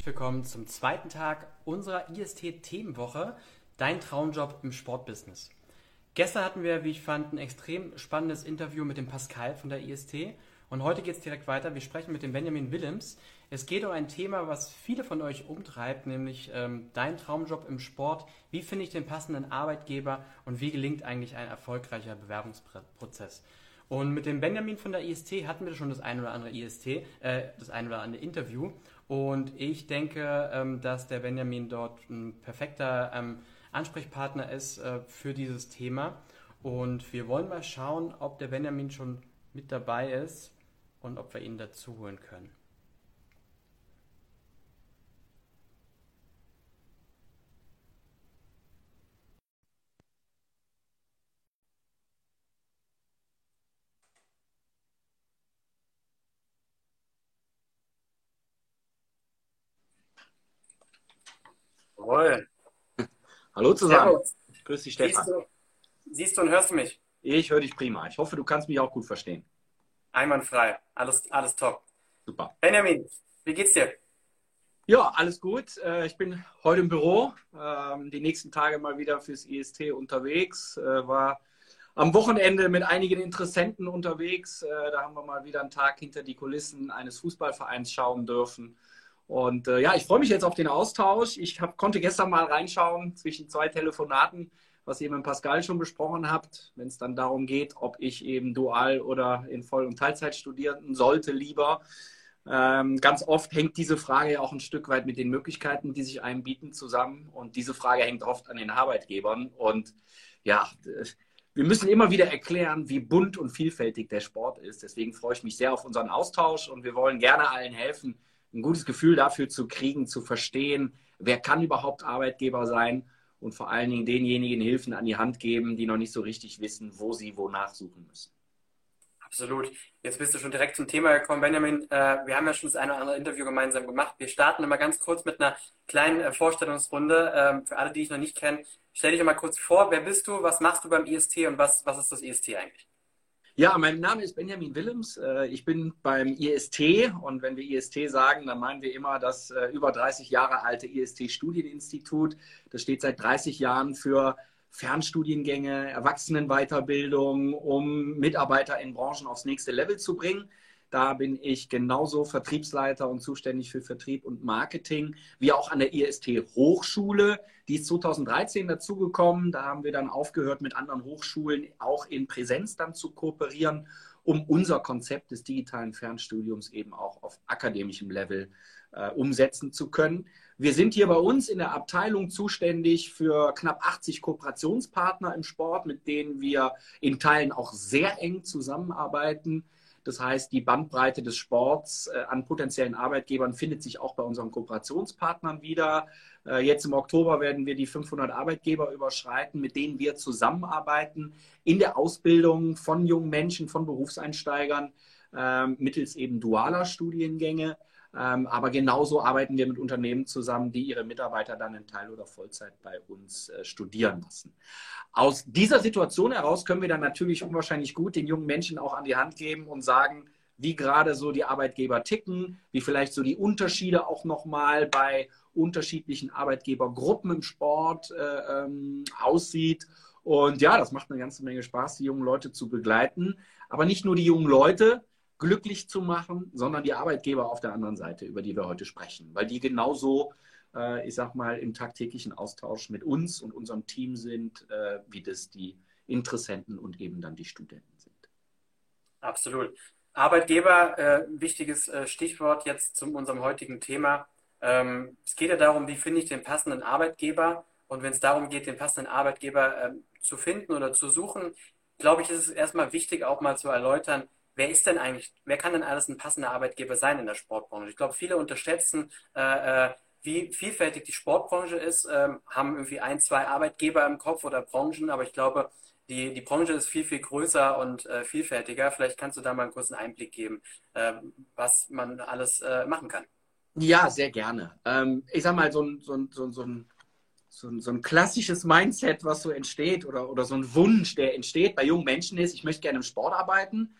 herzlich willkommen zum zweiten Tag unserer IST-Themenwoche, Dein Traumjob im Sportbusiness. Gestern hatten wir, wie ich fand, ein extrem spannendes Interview mit dem Pascal von der IST und heute geht es direkt weiter. Wir sprechen mit dem Benjamin Willems. Es geht um ein Thema, was viele von euch umtreibt, nämlich ähm, dein Traumjob im Sport. Wie finde ich den passenden Arbeitgeber und wie gelingt eigentlich ein erfolgreicher Bewerbungsprozess? Und mit dem Benjamin von der IST hatten wir schon das ein oder andere IST, äh, das ein oder andere Interview. Und ich denke, ähm, dass der Benjamin dort ein perfekter ähm, Ansprechpartner ist äh, für dieses Thema. Und wir wollen mal schauen, ob der Benjamin schon mit dabei ist und ob wir ihn dazu holen können. Jawohl. Hallo zusammen. Servus. Grüß dich, Stefan. Siehst du, siehst du und hörst du mich? Ich höre dich prima. Ich hoffe, du kannst mich auch gut verstehen. Einwandfrei. Alles, alles top. Super. Benjamin, wie geht's dir? Ja, alles gut. Äh, Ich bin heute im Büro. ähm, Die nächsten Tage mal wieder fürs IST unterwegs. Äh, War am Wochenende mit einigen Interessenten unterwegs. Äh, Da haben wir mal wieder einen Tag hinter die Kulissen eines Fußballvereins schauen dürfen. Und äh, ja, ich freue mich jetzt auf den Austausch. Ich hab, konnte gestern mal reinschauen zwischen zwei Telefonaten, was ihr mit Pascal schon besprochen habt, wenn es dann darum geht, ob ich eben dual oder in Voll- und Teilzeit studieren sollte lieber. Ähm, ganz oft hängt diese Frage ja auch ein Stück weit mit den Möglichkeiten, die sich einem bieten, zusammen. Und diese Frage hängt oft an den Arbeitgebern. Und ja, wir müssen immer wieder erklären, wie bunt und vielfältig der Sport ist. Deswegen freue ich mich sehr auf unseren Austausch und wir wollen gerne allen helfen, ein gutes Gefühl dafür zu kriegen, zu verstehen, wer kann überhaupt Arbeitgeber sein und vor allen Dingen denjenigen Hilfen an die Hand geben, die noch nicht so richtig wissen, wo sie wonach suchen müssen. Absolut. Jetzt bist du schon direkt zum Thema gekommen, Benjamin. Äh, wir haben ja schon das eine oder andere Interview gemeinsam gemacht. Wir starten immer ganz kurz mit einer kleinen äh, Vorstellungsrunde. Ähm, für alle, die ich noch nicht kenne, stell dich mal kurz vor. Wer bist du? Was machst du beim IST und was, was ist das IST eigentlich? Ja, mein Name ist Benjamin Willems. Äh, Ich bin beim IST und wenn wir IST sagen, dann meinen wir immer das äh, über 30 Jahre alte IST-Studieninstitut. Das steht seit 30 Jahren für Fernstudiengänge, Erwachsenenweiterbildung, um Mitarbeiter in Branchen aufs nächste Level zu bringen. Da bin ich genauso Vertriebsleiter und zuständig für Vertrieb und Marketing, wie auch an der IST Hochschule. Die ist 2013 dazugekommen. Da haben wir dann aufgehört, mit anderen Hochschulen auch in Präsenz dann zu kooperieren, um unser Konzept des digitalen Fernstudiums eben auch auf akademischem Level äh, umsetzen zu können. Wir sind hier bei uns in der Abteilung zuständig für knapp 80 Kooperationspartner im Sport, mit denen wir in Teilen auch sehr eng zusammenarbeiten. Das heißt, die Bandbreite des Sports äh, an potenziellen Arbeitgebern findet sich auch bei unseren Kooperationspartnern wieder. Äh, jetzt im Oktober werden wir die 500 Arbeitgeber überschreiten, mit denen wir zusammenarbeiten in der Ausbildung von jungen Menschen, von Berufseinsteigern, äh, mittels eben dualer Studiengänge. Ähm, aber genauso arbeiten wir mit Unternehmen zusammen, die ihre Mitarbeiter dann in Teil- oder Vollzeit bei uns äh, studieren lassen. Aus dieser Situation heraus können wir dann natürlich unwahrscheinlich gut den jungen Menschen auch an die Hand geben und sagen, wie gerade so die Arbeitgeber ticken, wie vielleicht so die Unterschiede auch nochmal bei unterschiedlichen Arbeitgebergruppen im Sport äh, ähm, aussieht. Und ja, das macht eine ganze Menge Spaß, die jungen Leute zu begleiten. Aber nicht nur die jungen Leute, glücklich zu machen, sondern die Arbeitgeber auf der anderen Seite, über die wir heute sprechen, weil die genauso, äh, ich sag mal, im tagtäglichen Austausch mit uns und unserem Team sind, äh, wie das die Interessenten und eben dann die Studenten sind. Absolut. Arbeitgeber, äh, wichtiges äh, Stichwort jetzt zu unserem heutigen Thema. Ähm, es geht ja darum, wie finde ich den passenden Arbeitgeber. Und wenn es darum geht, den passenden Arbeitgeber ähm, zu finden oder zu suchen, glaube ich, ist es erstmal wichtig, auch mal zu erläutern, wer ist denn eigentlich, wer kann denn alles ein passender Arbeitgeber sein in der Sportbranche? Ich glaube, viele unterschätzen, äh, äh, wie vielfältig die Sportbranche ist, ähm, haben irgendwie ein, zwei Arbeitgeber im Kopf oder Branchen, aber ich glaube, die, die Branche ist viel, viel größer und äh, vielfältiger. Vielleicht kannst du da mal einen kurzen Einblick geben, äh, was man alles äh, machen kann. Ja, sehr gerne. Ähm, ich sag mal, so ein, so ein, so ein, so ein so ein, so ein klassisches Mindset, was so entsteht oder, oder so ein Wunsch, der entsteht bei jungen Menschen ist, ich möchte gerne im Sport arbeiten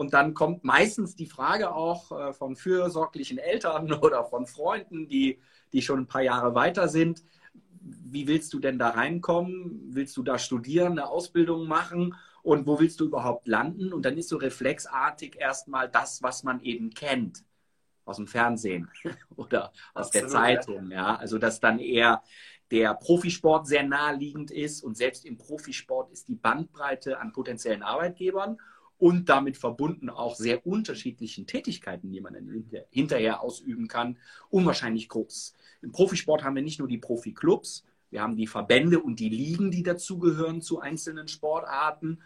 Und dann kommt meistens die Frage auch äh, von fürsorglichen Eltern oder von Freunden, die, die schon ein paar Jahre weiter sind. Wie willst du denn da reinkommen? Willst du da studieren, eine Ausbildung machen? Und wo willst du überhaupt landen? Und dann ist so reflexartig erstmal das, was man eben kennt aus dem Fernsehen oder aus Absolut, der Zeitung. Ja. ja. Also dass dann eher der Profisport sehr naheliegend ist und selbst im Profisport ist die Bandbreite an potenziellen Arbeitgebern und damit verbunden auch sehr unterschiedlichen Tätigkeiten, die man dann hinterher ausüben kann, unwahrscheinlich groß. Im Profisport haben wir nicht nur die Profiklubs, wir haben die Verbände und die Ligen, die dazugehören zu einzelnen Sportarten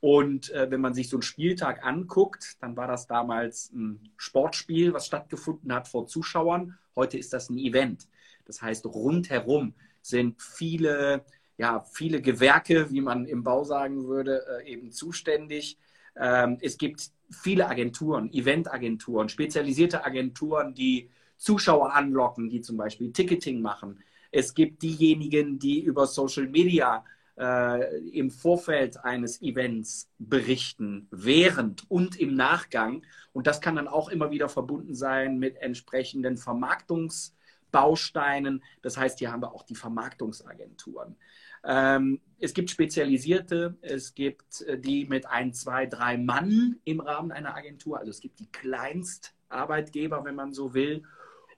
und äh, wenn man sich so einen Spieltag anguckt, dann war das damals ein Sportspiel, was stattgefunden hat vor Zuschauern. Heute ist das ein Event. Das heißt, rundherum sind viele, ja, viele Gewerke, wie man im Bau sagen würde, äh, eben zuständig. Ähm, es gibt viele Agenturen, Eventagenturen, spezialisierte Agenturen, die Zuschauer anlocken, die zum Beispiel Ticketing machen. Es gibt diejenigen, die über Social Media äh, im Vorfeld eines Events berichten, während und im Nachgang. Und das kann dann auch immer wieder verbunden sein mit entsprechenden Vermarktungsbausteinen. Das heißt, hier haben wir auch die Vermarktungsagenturen. Ähm, es gibt spezialisierte, es gibt äh, die mit ein, zwei, drei Mann im Rahmen einer Agentur. Also es gibt die Kleinstarbeitgeber, wenn man so will.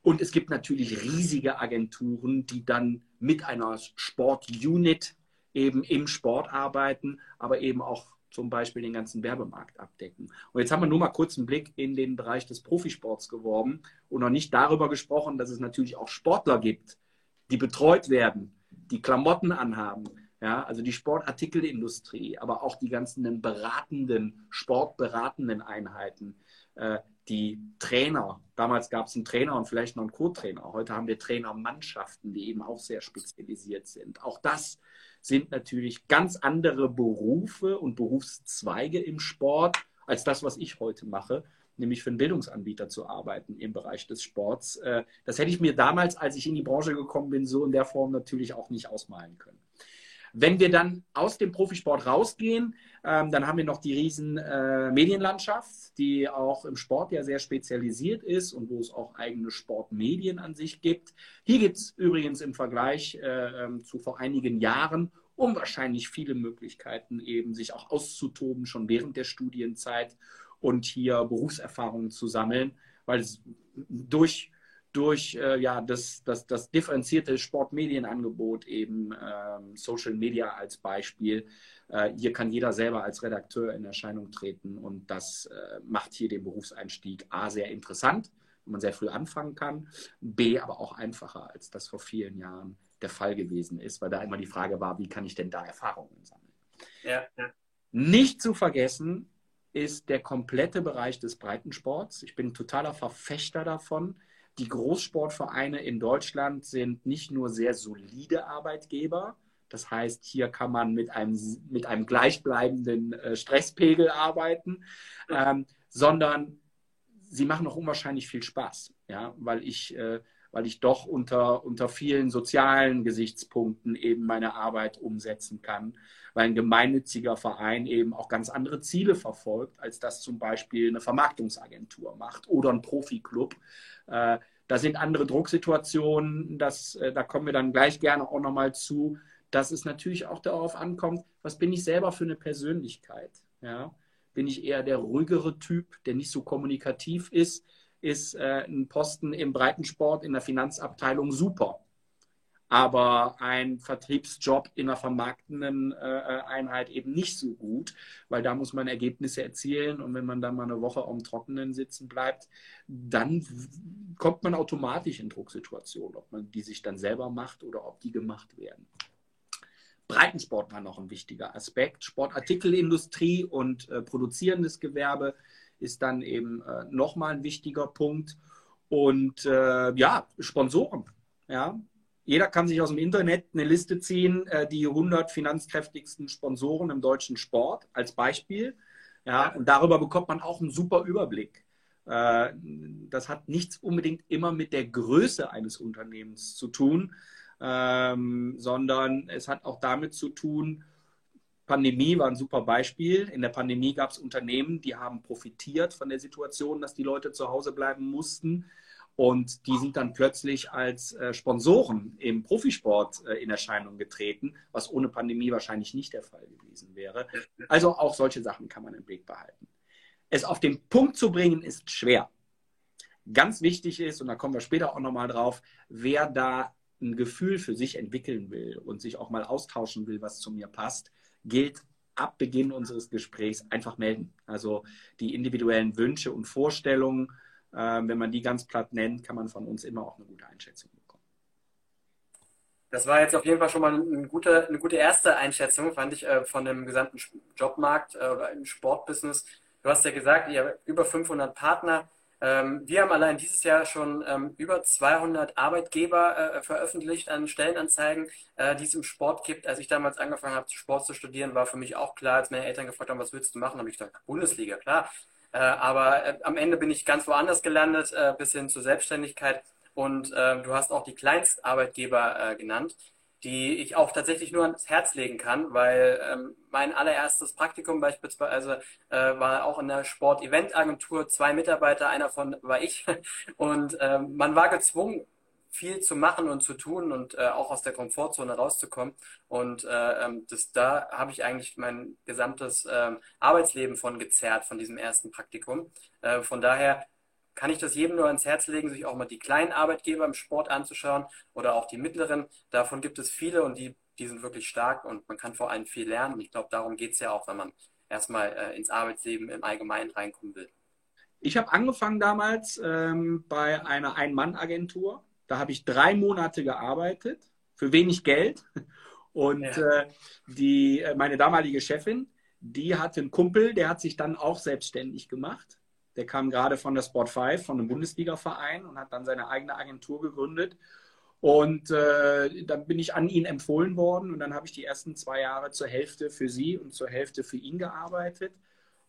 Und es gibt natürlich riesige Agenturen, die dann mit einer Sportunit eben im Sport arbeiten, aber eben auch zum Beispiel den ganzen Werbemarkt abdecken. Und jetzt haben wir nur mal kurz einen Blick in den Bereich des Profisports geworben und noch nicht darüber gesprochen, dass es natürlich auch Sportler gibt, die betreut werden, die Klamotten anhaben, ja, also die Sportartikelindustrie, aber auch die ganzen beratenden, sportberatenden Einheiten, äh, die Trainer. Damals gab es einen Trainer und vielleicht noch einen Co-Trainer. Heute haben wir Trainermannschaften, die eben auch sehr spezialisiert sind. Auch das sind natürlich ganz andere Berufe und Berufszweige im Sport als das, was ich heute mache, nämlich für einen Bildungsanbieter zu arbeiten im Bereich des Sports. Äh, das hätte ich mir damals, als ich in die Branche gekommen bin, so in der Form natürlich auch nicht ausmalen können. Wenn wir dann aus dem Profisport rausgehen, ähm, dann haben wir noch die riesen äh, Medienlandschaft, die auch im Sport ja sehr spezialisiert ist und wo es auch eigene Sportmedien an sich gibt. Hier gibt es übrigens im Vergleich äh, ähm, zu vor einigen Jahren unwahrscheinlich viele Möglichkeiten, eben sich auch auszutoben, schon während der Studienzeit und hier Berufserfahrungen zu sammeln, weil es durch durch äh, ja, das, das, das differenzierte Sportmedienangebot, eben ähm, Social Media als Beispiel. Äh, hier kann jeder selber als Redakteur in Erscheinung treten und das äh, macht hier den Berufseinstieg A sehr interessant, wo man sehr früh anfangen kann, B aber auch einfacher, als das vor vielen Jahren der Fall gewesen ist, weil da immer die Frage war, wie kann ich denn da Erfahrungen sammeln? Ja, ja. Nicht zu vergessen ist der komplette Bereich des Breitensports. Ich bin totaler Verfechter davon. Die Großsportvereine in Deutschland sind nicht nur sehr solide Arbeitgeber, das heißt, hier kann man mit einem, mit einem gleichbleibenden äh, Stresspegel arbeiten, ähm, sondern sie machen auch unwahrscheinlich viel Spaß, ja, weil ich, äh, weil ich doch unter, unter vielen sozialen Gesichtspunkten eben meine Arbeit umsetzen kann, weil ein gemeinnütziger Verein eben auch ganz andere Ziele verfolgt, als das zum Beispiel eine Vermarktungsagentur macht oder ein Profiklub. Äh, da sind andere Drucksituationen, das, äh, da kommen wir dann gleich gerne auch nochmal zu, dass es natürlich auch darauf ankommt, was bin ich selber für eine Persönlichkeit. Ja? Bin ich eher der ruhigere Typ, der nicht so kommunikativ ist, ist äh, ein Posten im Breitensport in der Finanzabteilung super aber ein Vertriebsjob in einer vermarktenden äh, Einheit eben nicht so gut, weil da muss man Ergebnisse erzielen und wenn man dann mal eine Woche am Trockenen sitzen bleibt, dann kommt man automatisch in Drucksituationen, ob man die sich dann selber macht oder ob die gemacht werden. Breitensport war noch ein wichtiger Aspekt. Sportartikelindustrie und äh, produzierendes Gewerbe ist dann eben äh, nochmal ein wichtiger Punkt. Und äh, ja, Sponsoren. Ja, jeder kann sich aus dem Internet eine Liste ziehen, äh, die 100 finanzkräftigsten Sponsoren im deutschen Sport als Beispiel. Ja, und darüber bekommt man auch einen super Überblick. Äh, das hat nichts unbedingt immer mit der Größe eines Unternehmens zu tun, ähm, sondern es hat auch damit zu tun, Pandemie war ein super Beispiel. In der Pandemie gab es Unternehmen, die haben profitiert von der Situation, dass die Leute zu Hause bleiben mussten. Und die sind dann plötzlich als äh, Sponsoren im Profisport äh, in Erscheinung getreten, was ohne Pandemie wahrscheinlich nicht der Fall gewesen wäre. Also auch solche Sachen kann man im Blick behalten. Es auf den Punkt zu bringen, ist schwer. Ganz wichtig ist, und da kommen wir später auch nochmal drauf, wer da ein Gefühl für sich entwickeln will und sich auch mal austauschen will, was zu mir passt, gilt ab Beginn unseres Gesprächs einfach melden. Also die individuellen Wünsche und Vorstellungen, wenn man die ganz platt nennt, kann man von uns immer auch eine gute Einschätzung bekommen. Das war jetzt auf jeden Fall schon mal eine gute, eine gute erste Einschätzung, fand ich, äh, von dem gesamten Jobmarkt äh, oder im Sportbusiness. Du hast ja gesagt, ihr habt über 500 Partner. Ähm, wir haben allein dieses Jahr schon ähm, über 200 Arbeitgeber äh, veröffentlicht an Stellenanzeigen, die es im Sport gibt. Als ich damals angefangen habe, Sport zu studieren, war für mich auch klar, als meine Eltern gefragt haben, was willst du machen, habe ich gesagt, Bundesliga, klar. Äh, aber am Ende bin ich ganz woanders gelandet, bis hin zur Selbstständigkeit. Und du hast auch die Kleinstarbeitgeber genannt die ich auch tatsächlich nur ans Herz legen kann, weil ähm, mein allererstes Praktikum beispielsweise äh, war auch in der Sport-Event-Agentur, zwei Mitarbeiter, einer von war ich und ähm, man war gezwungen, viel zu machen und zu tun und äh, auch aus der Komfortzone rauszukommen. Und äh, ähm, das, da habe ich eigentlich mein gesamtes äh, Arbeitsleben von gezerrt, von diesem ersten Praktikum. Äh, von daher kann ich das jedem nur ans Herz legen, sich auch mal die kleinen Arbeitgeber im Sport anzuschauen oder auch die mittleren. Davon gibt es viele und die, die sind wirklich stark und man kann vor allem viel lernen. Und ich glaube, darum geht es ja auch, wenn man erstmal äh, ins Arbeitsleben im Allgemeinen reinkommen will. Ich habe angefangen damals ähm, bei einer Ein-Mann-Agentur. Da habe ich drei Monate gearbeitet für wenig Geld. Und ja. äh, die, äh, meine damalige Chefin, die hatte einen Kumpel, der hat sich dann auch selbstständig gemacht. Der kam gerade von der Sport 5, von einem Bundesliga-Verein und hat dann seine eigene Agentur gegründet. Und äh, dann bin ich an ihn empfohlen worden und dann habe ich die ersten zwei Jahre zur Hälfte für sie und zur Hälfte für ihn gearbeitet.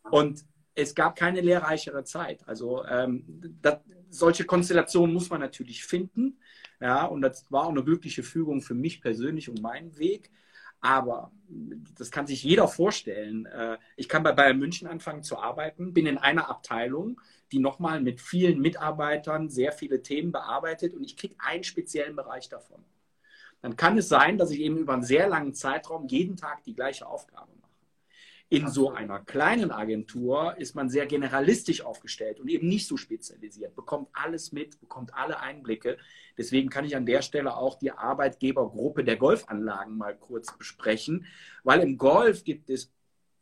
Und es gab keine lehrreichere Zeit. Also ähm, das, solche Konstellationen muss man natürlich finden. Ja, und das war auch eine glückliche Fügung für mich persönlich und meinen Weg. Aber das kann sich jeder vorstellen. Äh, ich kann bei Bayern München anfangen zu arbeiten, bin in einer Abteilung, die nochmal mit vielen Mitarbeitern sehr viele Themen bearbeitet und ich kriege einen speziellen Bereich davon. Dann kann es sein, dass ich eben über einen sehr langen Zeitraum jeden Tag die gleiche Aufgabe mache. In so einer kleinen Agentur ist man sehr generalistisch aufgestellt und eben nicht so spezialisiert, bekommt alles mit, bekommt alle Einblicke. Deswegen kann ich an der Stelle auch die Arbeitgebergruppe der Golfanlagen mal kurz besprechen, weil im Golf gibt es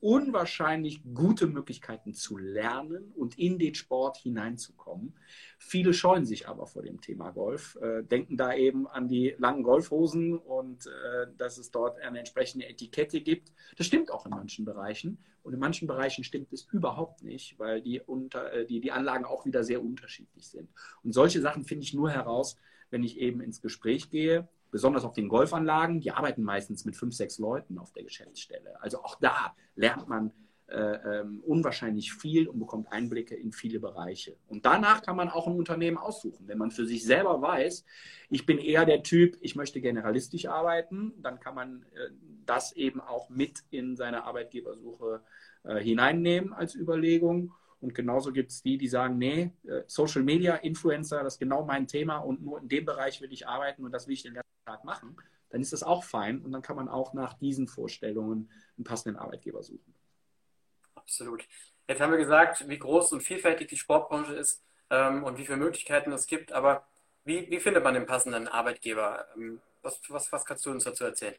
unwahrscheinlich gute Möglichkeiten zu lernen und in den Sport hineinzukommen. Viele scheuen sich aber vor dem Thema Golf, äh, denken da eben an die langen Golfhosen und äh, dass es dort eine entsprechende Etikette gibt. Das stimmt auch in manchen Bereichen und in manchen Bereichen stimmt es überhaupt nicht, weil die, unter, äh, die, die Anlagen auch wieder sehr unterschiedlich sind. Und solche Sachen finde ich nur heraus, wenn ich eben ins Gespräch gehe besonders auf den Golfanlagen, die arbeiten meistens mit fünf, sechs Leuten auf der Geschäftsstelle. Also auch da lernt man äh, ähm, unwahrscheinlich viel und bekommt Einblicke in viele Bereiche. Und danach kann man auch ein Unternehmen aussuchen. Wenn man für sich selber weiß, ich bin eher der Typ, ich möchte generalistisch arbeiten, dann kann man äh, das eben auch mit in seine Arbeitgebersuche äh, hineinnehmen als Überlegung. Und genauso gibt es die, die sagen, nee, äh, Social Media, Influencer, das ist genau mein Thema und nur in dem Bereich will ich arbeiten und das will ich den ganzen Tag machen. Dann ist das auch fein und dann kann man auch nach diesen Vorstellungen einen passenden Arbeitgeber suchen. Absolut. Jetzt haben wir gesagt, wie groß und vielfältig die Sportbranche ist ähm, und wie viele Möglichkeiten es gibt, aber wie, wie findet man den passenden Arbeitgeber? Ähm, was, was, was kannst du uns dazu erzählen?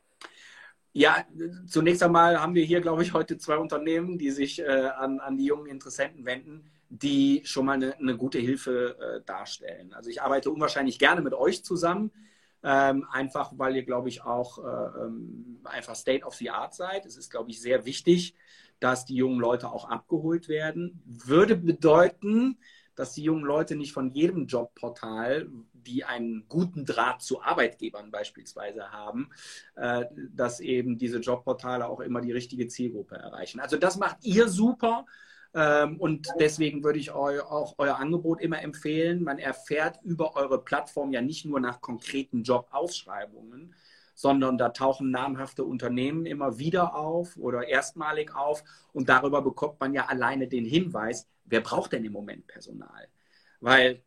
Ja, zunächst einmal haben wir hier, glaube ich, heute zwei Unternehmen, die sich äh, an, an die jungen Interessenten wenden, die schon mal eine, eine gute Hilfe äh, darstellen. Also ich arbeite unwahrscheinlich gerne mit euch zusammen, ähm, einfach weil ihr, glaube ich, auch äh, ähm, einfach State of the Art seid. Es ist, glaube ich, sehr wichtig, dass die jungen Leute auch abgeholt werden. Würde bedeuten, dass die jungen Leute nicht von jedem Jobportal, die einen guten Draht zu Arbeitgebern beispielsweise haben, äh, dass eben diese Jobportale auch immer die richtige Zielgruppe erreichen. Also das macht ihr super. Ähm, und deswegen würde ich auch euer Angebot immer empfehlen. Man erfährt über eure Plattform ja nicht nur nach konkreten Jobausschreibungen, sondern da tauchen namhafte Unternehmen immer wieder auf oder erstmalig auf und darüber bekommt man ja alleine den Hinweis, wer braucht denn im Moment Personal? Weil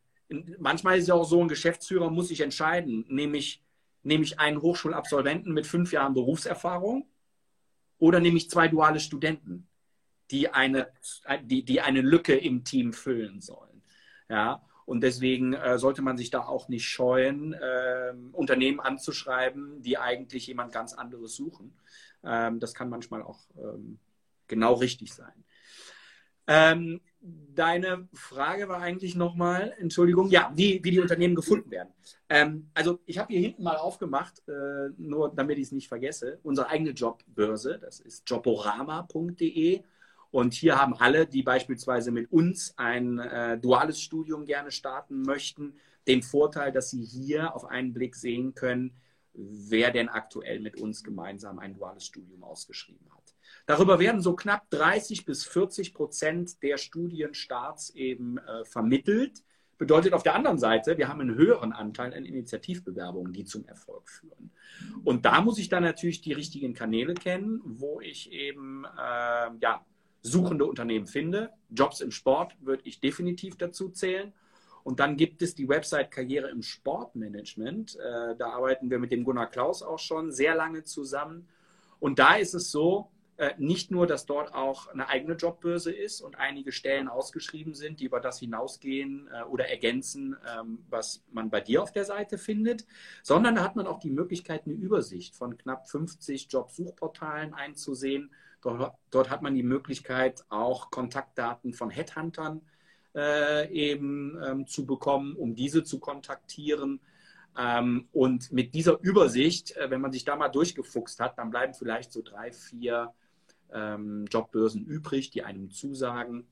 manchmal ist ja auch so, ein Geschäftsführer muss sich entscheiden, nehme ich, nehme ich einen Hochschulabsolventen mit fünf Jahren Berufserfahrung oder nehme ich zwei duale Studenten, die eine, die, die eine Lücke im Team füllen sollen. Ja, und deswegen äh, sollte man sich da auch nicht scheuen, äh, Unternehmen anzuschreiben, die eigentlich jemand ganz anderes suchen. Ähm, das kann manchmal auch ähm, genau richtig sein. Ähm, deine Frage war eigentlich nochmal, Entschuldigung, ja, wie, wie die Unternehmen gefunden werden. Ähm, also ich habe hier hinten mal aufgemacht, äh, nur damit ich es nicht vergesse, unsere eigene Jobbörse, das ist joborama.de. Und hier haben alle, die beispielsweise mit uns ein äh, duales Studium gerne starten möchten, den Vorteil, dass sie hier auf einen Blick sehen können, wer denn aktuell mit uns gemeinsam ein duales Studium ausgeschrieben hat. Darüber werden so knapp 30 bis 40 Prozent der Studienstarts eben äh, vermittelt. Bedeutet auf der anderen Seite, wir haben einen höheren Anteil an Initiativbewerbungen, die zum Erfolg führen. Und da muss ich dann natürlich die richtigen Kanäle kennen, wo ich eben äh, ja, suchende Unternehmen finde. Jobs im Sport würde ich definitiv dazu zählen. Und dann gibt es die Website Karriere im Sportmanagement. Äh, da arbeiten wir mit dem Gunnar Klaus auch schon sehr lange zusammen. Und da ist es so, nicht nur, dass dort auch eine eigene Jobbörse ist und einige Stellen ausgeschrieben sind, die über das hinausgehen äh, oder ergänzen, ähm, was man bei dir auf der Seite findet, sondern da hat man auch die Möglichkeit, eine Übersicht von knapp 50 Jobsuchportalen einzusehen. Dort, dort hat man die Möglichkeit, auch Kontaktdaten von Headhuntern äh, eben ähm, zu bekommen, um diese zu kontaktieren. Ähm, und mit dieser Übersicht, äh, wenn man sich da mal durchgefuchst hat, dann bleiben vielleicht so drei, vier ähm, Jobbörsen übrig, die einem zusagen.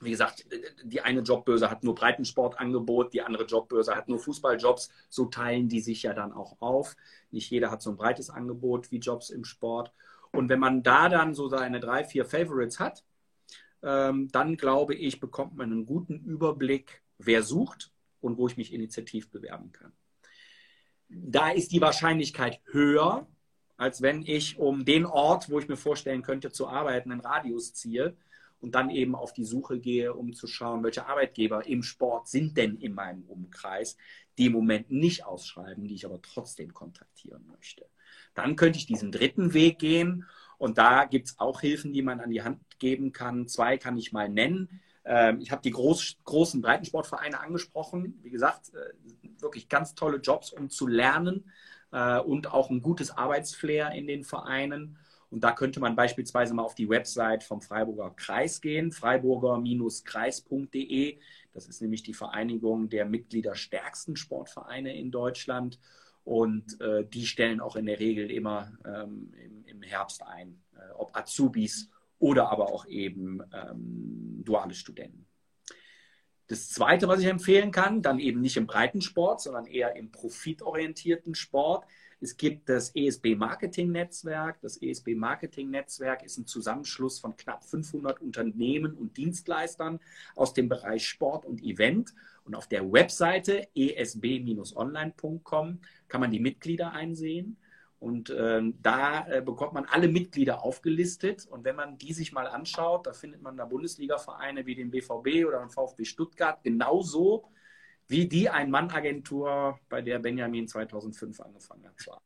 Wie gesagt, die eine Jobbörse hat nur Breitensportangebot, die andere Jobbörse hat nur Fußballjobs. So teilen die sich ja dann auch auf. Nicht jeder hat so ein breites Angebot wie Jobs im Sport. Und wenn man da dann so seine drei, vier Favorites hat, ähm, dann glaube ich, bekommt man einen guten Überblick, wer sucht und wo ich mich initiativ bewerben kann. Da ist die Wahrscheinlichkeit höher, als wenn ich um den Ort, wo ich mir vorstellen könnte zu arbeiten, einen Radius ziehe und dann eben auf die Suche gehe, um zu schauen, welche Arbeitgeber im Sport sind denn in meinem Umkreis, die im Moment nicht ausschreiben, die ich aber trotzdem kontaktieren möchte. Dann könnte ich diesen dritten Weg gehen und da gibt es auch Hilfen, die man an die Hand geben kann. Zwei kann ich mal nennen. Ähm, ich habe die groß, großen Breitensportvereine angesprochen. Wie gesagt, äh, wirklich ganz tolle Jobs, um zu lernen äh, und auch ein gutes Arbeitsflair in den Vereinen. Und da könnte man beispielsweise mal auf die Website vom Freiburger Kreis gehen, freiburger-kreis.de. Das ist nämlich die Vereinigung der mitgliederstärksten Sportvereine in Deutschland. Und äh, die stellen auch in der Regel immer ähm, im, im, Herbst ein, äh, ob Azubis oder aber auch eben ähm, duale Studenten. Das Zweite, was ich empfehlen kann, dann eben nicht im Breitensport, sondern eher im profitorientierten Sport. Es gibt das ESB Marketing Netzwerk. Das ESB Marketing Netzwerk ist ein Zusammenschluss von knapp 500 Unternehmen und Dienstleistern aus dem Bereich Sport und Event. Und auf der Webseite esb-online.com kann man die Mitglieder einsehen. Und ähm, da äh, bekommt man alle Mitglieder aufgelistet. Und wenn man die sich mal anschaut, da findet man da Bundesliga-Vereine wie den BVB oder den VfB Stuttgart genauso wie die Ein-Mann-Agentur, bei der Benjamin 2005 angefangen hat.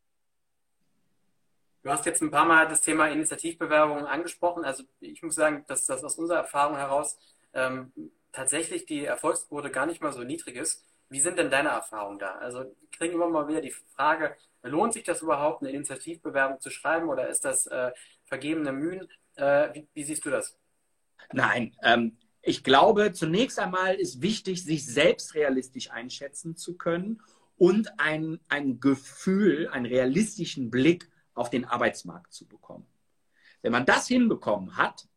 Du hast jetzt ein paar Mal das Thema Initiativbewerbungen angesprochen. Also ich muss sagen, dass das aus unserer Erfahrung heraus ähm, tatsächlich die Erfolgsquote gar nicht mal so niedrig ist. Wie sind denn deine Erfahrungen da? Also kriegen immer mal wieder die Frage, lohnt sich das überhaupt, eine Initiativbewerbung zu schreiben oder ist das äh, vergebene Mühen? Äh, wie, wie, siehst du das? Nein, ähm, ich glaube, zunächst einmal ist wichtig, sich selbst realistisch einschätzen zu können und ein, ein Gefühl, einen realistischen Blick auf den Arbeitsmarkt zu bekommen. Wenn man das hinbekommen hat,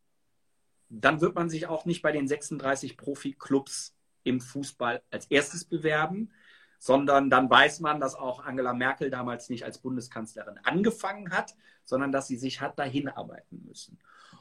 dann wird man sich auch nicht bei den 36 Profi-Clubs im Fußball als erstes bewerben, sondern dann weiß man, dass auch Angela Merkel damals nicht als Bundeskanzlerin angefangen hat, sondern dass sie sich hat dahin arbeiten müssen.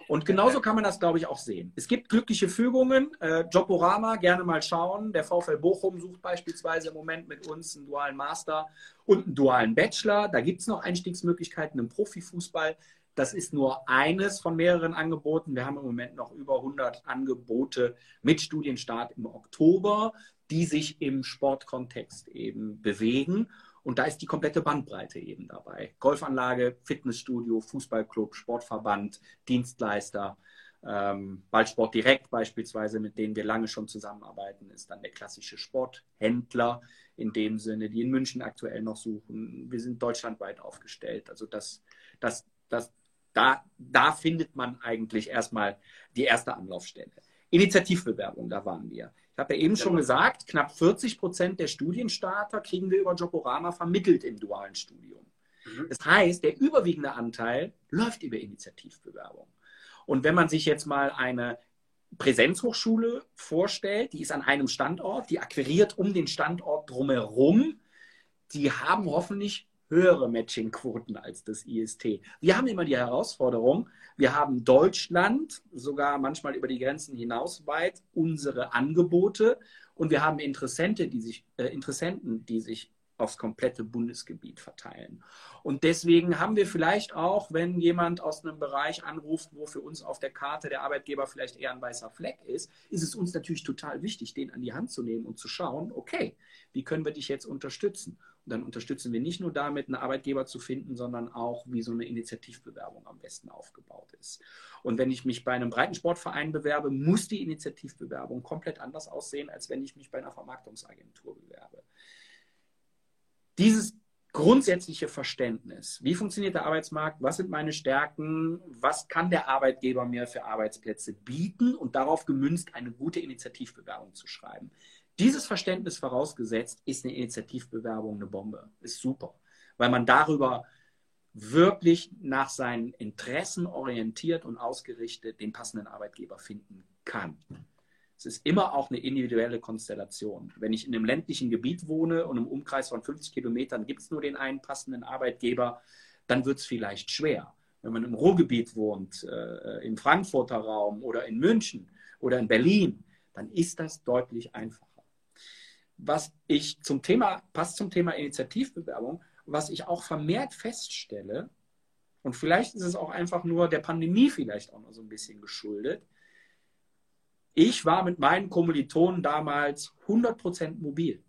Und genauso kann man das, glaube ich, auch sehen. Es gibt glückliche Fügungen. Äh, Joborama, gerne mal schauen. Der VfL Bochum sucht beispielsweise im Moment mit uns einen dualen Master und einen dualen Bachelor. Da gibt es noch Einstiegsmöglichkeiten im Profifußball. Das ist nur eines von mehreren Angeboten. Wir haben im Moment noch über 100 Angebote mit Studienstart im Oktober, die sich im Sportkontext eben bewegen. Und da ist die komplette Bandbreite eben dabei. Golfanlage, Fitnessstudio, Fußballclub, Sportverband, Dienstleister, ähm, Ballsport direkt beispielsweise, mit denen wir lange schon zusammenarbeiten, ist dann der klassische Sporthändler in dem Sinne, die in München aktuell noch suchen. Wir sind deutschlandweit aufgestellt. Also das, das, das, da, da findet man eigentlich erstmal die erste Anlaufstelle. Initiativbewerbung, da waren wir. Ich habe ja eben schon gesagt, knapp 40 Prozent der Studienstarter kriegen wir über Joborama vermittelt im dualen Studium. Mhm. Das heißt, der überwiegende Anteil läuft über Initiativbewerbung. Und wenn man sich jetzt mal eine Präsenzhochschule vorstellt, die ist an einem Standort, die akquiriert um den Standort drumherum, die haben hoffentlich höhere Matchingquoten als das IST. Wir haben immer die Herausforderung, wir haben Deutschland, sogar manchmal über die Grenzen hinaus weit, unsere Angebote und wir haben Interessenten, die sich, äh, Interessenten, die sich aufs komplette Bundesgebiet verteilen. Und deswegen haben wir vielleicht auch, wenn jemand aus einem Bereich anruft, wo für uns auf der Karte der Arbeitgeber vielleicht eher ein weißer Fleck ist, ist es uns natürlich total wichtig, den an die Hand zu nehmen und zu schauen, okay, wie können wir dich jetzt unterstützen? Dann unterstützen wir nicht nur damit, einen Arbeitgeber zu finden, sondern auch, wie so eine Initiativbewerbung am besten aufgebaut ist. Und wenn ich mich bei einem Breitensportverein bewerbe, muss die Initiativbewerbung komplett anders aussehen, als wenn ich mich bei einer Vermarktungsagentur bewerbe. Dieses grundsätzliche Verständnis, wie funktioniert der Arbeitsmarkt, was sind meine Stärken, was kann der Arbeitgeber mir für Arbeitsplätze bieten und darauf gemünzt eine gute Initiativbewerbung zu schreiben. Dieses Verständnis vorausgesetzt, ist eine Initiativbewerbung eine Bombe. Ist super, weil man darüber wirklich nach seinen Interessen orientiert und ausgerichtet den passenden Arbeitgeber finden kann. Es ist immer auch eine individuelle Konstellation. Wenn ich in einem ländlichen Gebiet wohne und im Umkreis von 50 Kilometern gibt es nur den einen passenden Arbeitgeber, dann wird es vielleicht schwer. Wenn man im Ruhrgebiet wohnt, äh, im Frankfurter Raum oder in München oder in Berlin, dann ist das deutlich einfacher was ich zum Thema, passt zum Thema Initiativbewerbung, was ich auch vermehrt feststelle, und vielleicht ist es auch einfach nur der Pandemie vielleicht auch noch so ein bisschen geschuldet. Ich war mit meinen Kommilitonen damals 100% mobil.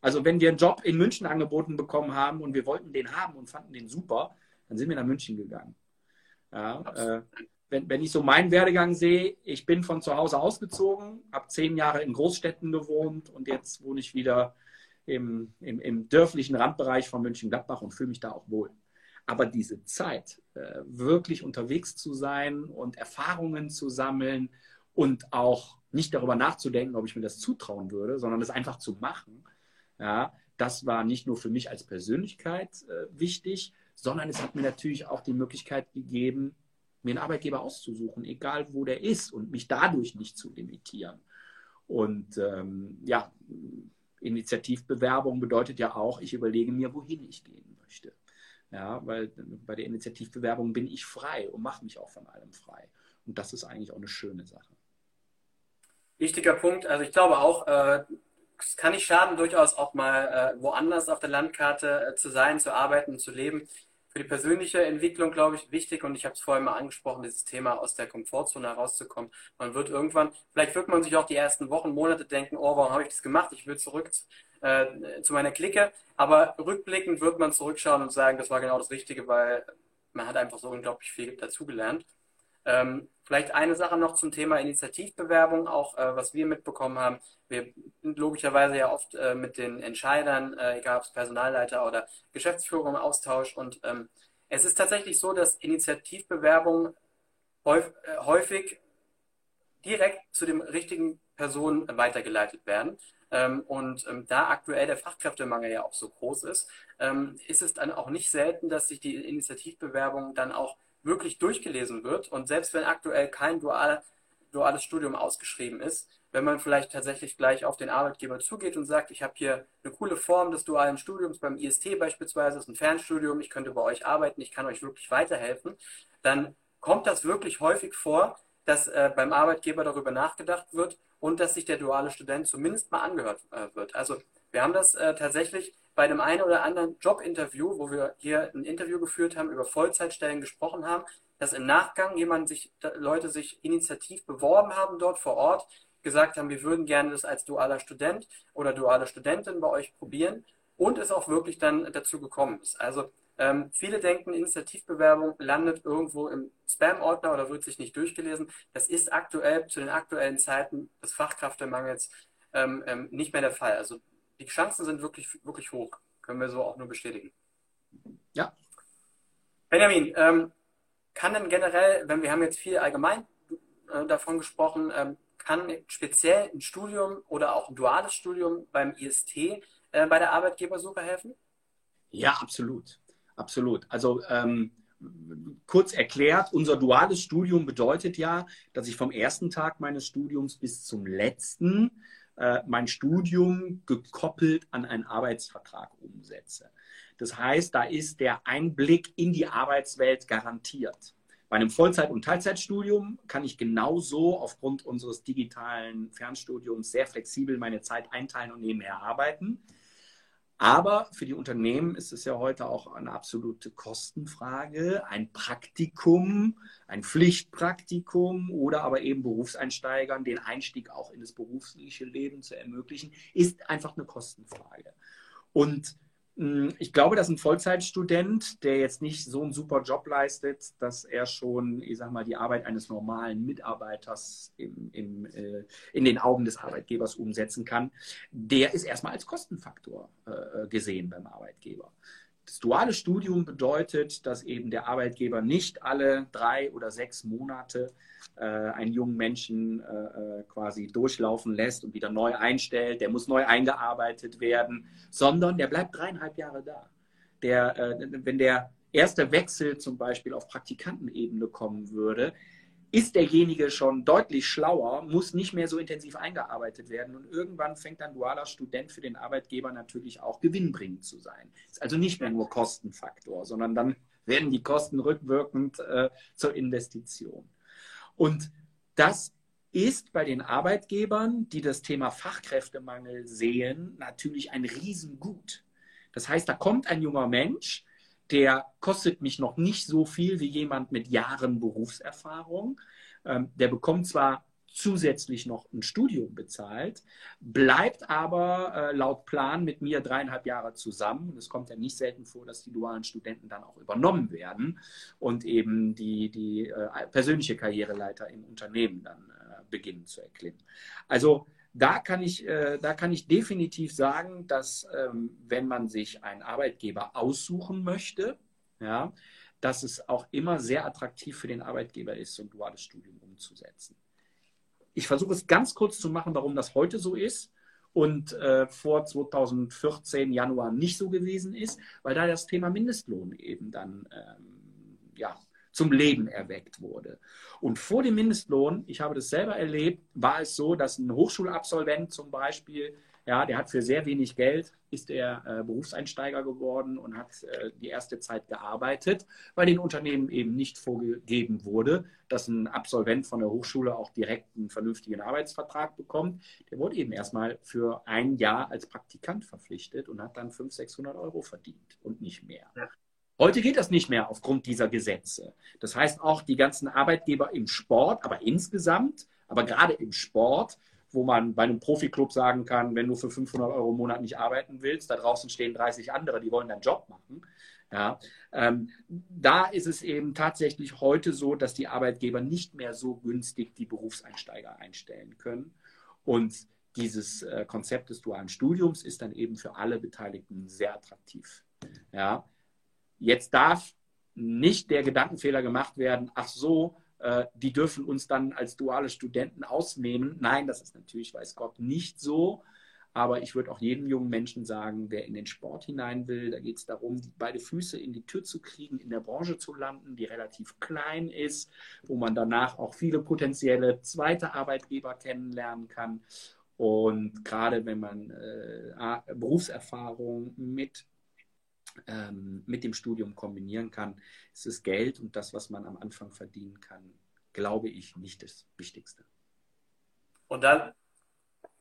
Also wenn wir einen Job in München angeboten bekommen haben und wir wollten den haben und fanden den super, dann sind wir nach München gegangen. Ja, äh, wenn, wenn ich so meinen Werdegang sehe, ich bin von zu Hause ausgezogen, habe zehn Jahre in Großstädten gewohnt und jetzt wohne ich wieder im, im, im dörflichen Randbereich von München-Gladbach und fühle mich da auch wohl. Aber diese Zeit, äh, wirklich unterwegs zu sein und Erfahrungen zu sammeln und auch nicht darüber nachzudenken, ob ich mir das zutrauen würde, sondern es einfach zu machen, ja, das war nicht nur für mich als Persönlichkeit äh, wichtig, sondern es hat mir natürlich auch die Möglichkeit gegeben, mir einen Arbeitgeber auszusuchen, egal wo der ist und mich dadurch nicht zu limitieren. Und ähm, ja, Initiativbewerbung bedeutet ja auch, ich überlege mir, wohin ich gehen möchte. Ja, weil bei der Initiativbewerbung bin ich frei und mache mich auch von allem frei. Und das ist eigentlich auch eine schöne Sache. Wichtiger Punkt. Also ich glaube auch, äh, es kann nicht schaden, durchaus auch mal äh, woanders auf der Landkarte äh, zu sein, zu arbeiten, zu leben für die persönliche Entwicklung, glaube ich, wichtig. Und ich habe es vorhin mal angesprochen, dieses Thema aus der Komfortzone herauszukommen. Man wird irgendwann, vielleicht wird man sich auch die ersten Wochen, Monate denken, oh, warum habe ich das gemacht? Ich will zurück äh, zu meiner Clique. Aber rückblickend wird man zurückschauen und sagen, das war genau das Richtige, weil man hat einfach so unglaublich viel dazugelernt. Ähm, vielleicht eine Sache noch zum Thema Initiativbewerbung, auch äh, was wir mitbekommen haben. Wir sind logischerweise ja oft äh, mit den Entscheidern, äh, egal ob es Personalleiter oder Geschäftsführer im Austausch. Und ähm, es ist tatsächlich so, dass Initiativbewerbungen häufig, äh, häufig direkt zu den richtigen Personen weitergeleitet werden. Ähm, und ähm, da aktuell der Fachkräftemangel ja auch so groß ist, ähm, ist es dann auch nicht selten, dass sich die Initiativbewerbung dann auch wirklich durchgelesen wird. Und selbst wenn aktuell kein dual, duales Studium ausgeschrieben ist, wenn man vielleicht tatsächlich gleich auf den Arbeitgeber zugeht und sagt, ich habe hier eine coole Form des dualen Studiums beim IST beispielsweise, ist ein Fernstudium, ich könnte bei euch arbeiten, ich kann euch wirklich weiterhelfen, dann kommt das wirklich häufig vor, dass äh, beim Arbeitgeber darüber nachgedacht wird und dass sich der duale Student zumindest mal angehört äh, wird. Also wir haben das äh, tatsächlich bei dem einen oder anderen Jobinterview, wo wir hier ein Interview geführt haben, über Vollzeitstellen gesprochen haben, dass im Nachgang jemand sich, Leute sich initiativ beworben haben dort vor Ort, gesagt haben, wir würden gerne das als dualer Student oder duale Studentin bei euch probieren und es auch wirklich dann dazu gekommen ist. Also ähm, viele denken, Initiativbewerbung landet irgendwo im Spam-Ordner oder wird sich nicht durchgelesen. Das ist aktuell zu den aktuellen Zeiten des Fachkräftemangels ähm, ähm, nicht mehr der Fall. Also die Chancen sind wirklich, wirklich hoch. Können wir so auch nur bestätigen. Ja. Benjamin, ähm, kann denn generell, wenn wir haben jetzt viel allgemein äh, davon gesprochen, ähm, kann speziell ein Studium oder auch ein duales Studium beim IST äh, bei der Arbeitgebersuche helfen? Ja, absolut. Absolut. Also ähm, kurz erklärt, unser duales Studium bedeutet ja, dass ich vom ersten Tag meines Studiums bis zum letzten äh, mein Studium gekoppelt an einen Arbeitsvertrag umsetze. Das heißt, da ist der Einblick in die Arbeitswelt garantiert. Bei einem Vollzeit- und Teilzeitstudium kann ich genauso aufgrund unseres digitalen Fernstudiums sehr flexibel meine Zeit einteilen und nebenher arbeiten. Aber für die Unternehmen ist es ja heute auch eine absolute Kostenfrage. Ein Praktikum, ein Pflichtpraktikum oder aber eben Berufseinsteigern den Einstieg auch in das berufliche Leben zu ermöglichen, ist einfach eine Kostenfrage. Und ich glaube, dass ein Vollzeitstudent, der jetzt nicht so einen super Job leistet, dass er schon, ich sag mal, die Arbeit eines normalen Mitarbeiters im, im, äh, in den Augen des Arbeitgebers umsetzen kann, der ist erstmal als Kostenfaktor äh, gesehen beim Arbeitgeber. Das duale Studium bedeutet, dass eben der Arbeitgeber nicht alle drei oder sechs Monate äh, einen jungen Menschen äh, äh, quasi durchlaufen lässt und wieder neu einstellt. Der muss neu eingearbeitet werden, sondern der bleibt dreieinhalb Jahre da. Der, äh, wenn der erste Wechsel zum Beispiel auf Praktikantenebene kommen würde, ist derjenige schon deutlich schlauer, muss nicht mehr so intensiv eingearbeitet werden und irgendwann fängt ein dualer Student für den Arbeitgeber natürlich auch gewinnbringend zu sein. Ist also nicht mehr nur Kostenfaktor, sondern dann werden die Kosten rückwirkend äh, zur Investition. Und das ist bei den Arbeitgebern, die das Thema Fachkräftemangel sehen, natürlich ein Riesengut. Das heißt, da kommt ein junger Mensch, der kostet mich noch nicht so viel wie jemand mit Jahren Berufserfahrung. Ähm, der bekommt zwar zusätzlich noch ein Studium bezahlt, bleibt aber äh, laut Plan mit mir dreieinhalb Jahre zusammen. Und es kommt ja nicht selten vor, dass die dualen Studenten dann auch übernommen werden und eben die, die äh, persönliche Karriereleiter im Unternehmen dann äh, beginnen zu erklimmen. Also da kann ich, äh, da kann ich definitiv sagen, dass ähm, wenn man sich einen Arbeitgeber aussuchen möchte, ja, dass es auch immer sehr attraktiv für den Arbeitgeber ist, so ein duales Studium umzusetzen. Ich versuche es ganz kurz zu machen, warum das heute so ist und äh, vor 2014 Januar nicht so gewesen ist, weil da das Thema Mindestlohn eben dann ähm, ja, zum Leben erweckt wurde. Und vor dem Mindestlohn, ich habe das selber erlebt, war es so, dass ein Hochschulabsolvent zum Beispiel, ja, der hat für sehr wenig Geld, ist er äh, Berufseinsteiger geworden und hat äh, die erste Zeit gearbeitet, weil den Unternehmen eben nicht vorgegeben wurde, dass ein Absolvent von der Hochschule auch direkt einen vernünftigen Arbeitsvertrag bekommt. Der wurde eben erstmal für ein Jahr als Praktikant verpflichtet und hat dann 500, 600 Euro verdient und nicht mehr. Ja. Heute geht das nicht mehr aufgrund dieser Gesetze. Das heißt, auch die ganzen Arbeitgeber im Sport, aber insgesamt, aber gerade im Sport, wo man bei einem Profiklub sagen kann, wenn du für 500 Euro im Monat nicht arbeiten willst, da draußen stehen 30 andere, die wollen deinen Job machen. Ja, ähm, da ist es eben tatsächlich heute so, dass die Arbeitgeber nicht mehr so günstig die Berufseinsteiger einstellen können. Und dieses äh, Konzept des dualen Studiums ist dann eben für alle Beteiligten sehr attraktiv. Ja, Jetzt darf nicht der Gedankenfehler gemacht werden, ach so, äh, die dürfen uns dann als duale Studenten ausnehmen. Nein, das ist natürlich, weiß Gott, nicht so. Aber ich würde auch jedem jungen Menschen sagen, wer in den Sport hinein will, da geht es darum, beide Füße in die Tür zu kriegen, in der Branche zu landen, die relativ klein ist, wo man danach auch viele potenzielle zweite Arbeitgeber kennenlernen kann. Und gerade wenn man äh, Berufserfahrung mit, ähm, mit dem Studium kombinieren kann, ist das Geld und das, was man am Anfang verdienen kann, glaube ich, nicht das Wichtigste. Und dann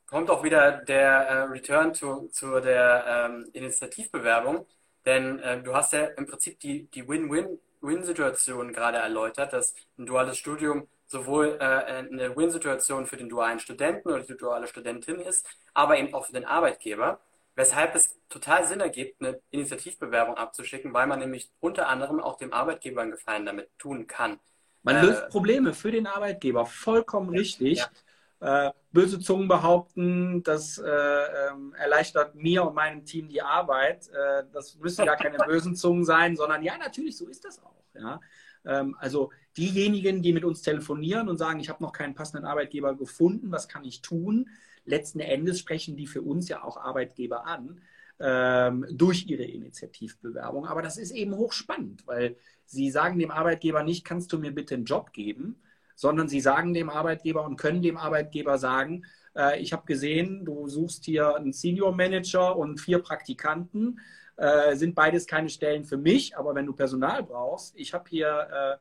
kommt auch wieder der äh, Return zu, zu der ähm, Initiativbewerbung, denn äh, du hast ja im Prinzip die, die Win-Win-Win-Situation gerade erläutert, dass ein duales Studium sowohl äh, eine Win-Situation für den dualen Studenten oder die duale Studentin ist, aber eben auch für den Arbeitgeber, weshalb es total Sinn ergibt, eine Initiativbewerbung abzuschicken, weil man nämlich unter anderem auch dem Arbeitgeber einen Gefallen damit tun kann. Man löst äh, Probleme für den Arbeitgeber, vollkommen richtig. Ja. Äh, böse Zungen behaupten, das äh, ähm, erleichtert mir und meinem Team die Arbeit. Äh, das müssen gar keine bösen Zungen sein, sondern ja, natürlich, so ist das auch. Ja? Ähm, also diejenigen, die mit uns telefonieren und sagen, ich habe noch keinen passenden Arbeitgeber gefunden, was kann ich tun? Letzten Endes sprechen die für uns ja auch Arbeitgeber an ähm, durch ihre Initiativbewerbung. Aber das ist eben hochspannend, weil sie sagen dem Arbeitgeber nicht, kannst du mir bitte einen Job geben, sondern sie sagen dem Arbeitgeber und können dem Arbeitgeber sagen, äh, ich habe gesehen, du suchst hier einen Senior Manager und vier Praktikanten. Äh, sind beides keine Stellen für mich, aber wenn du Personal brauchst, ich habe hier äh,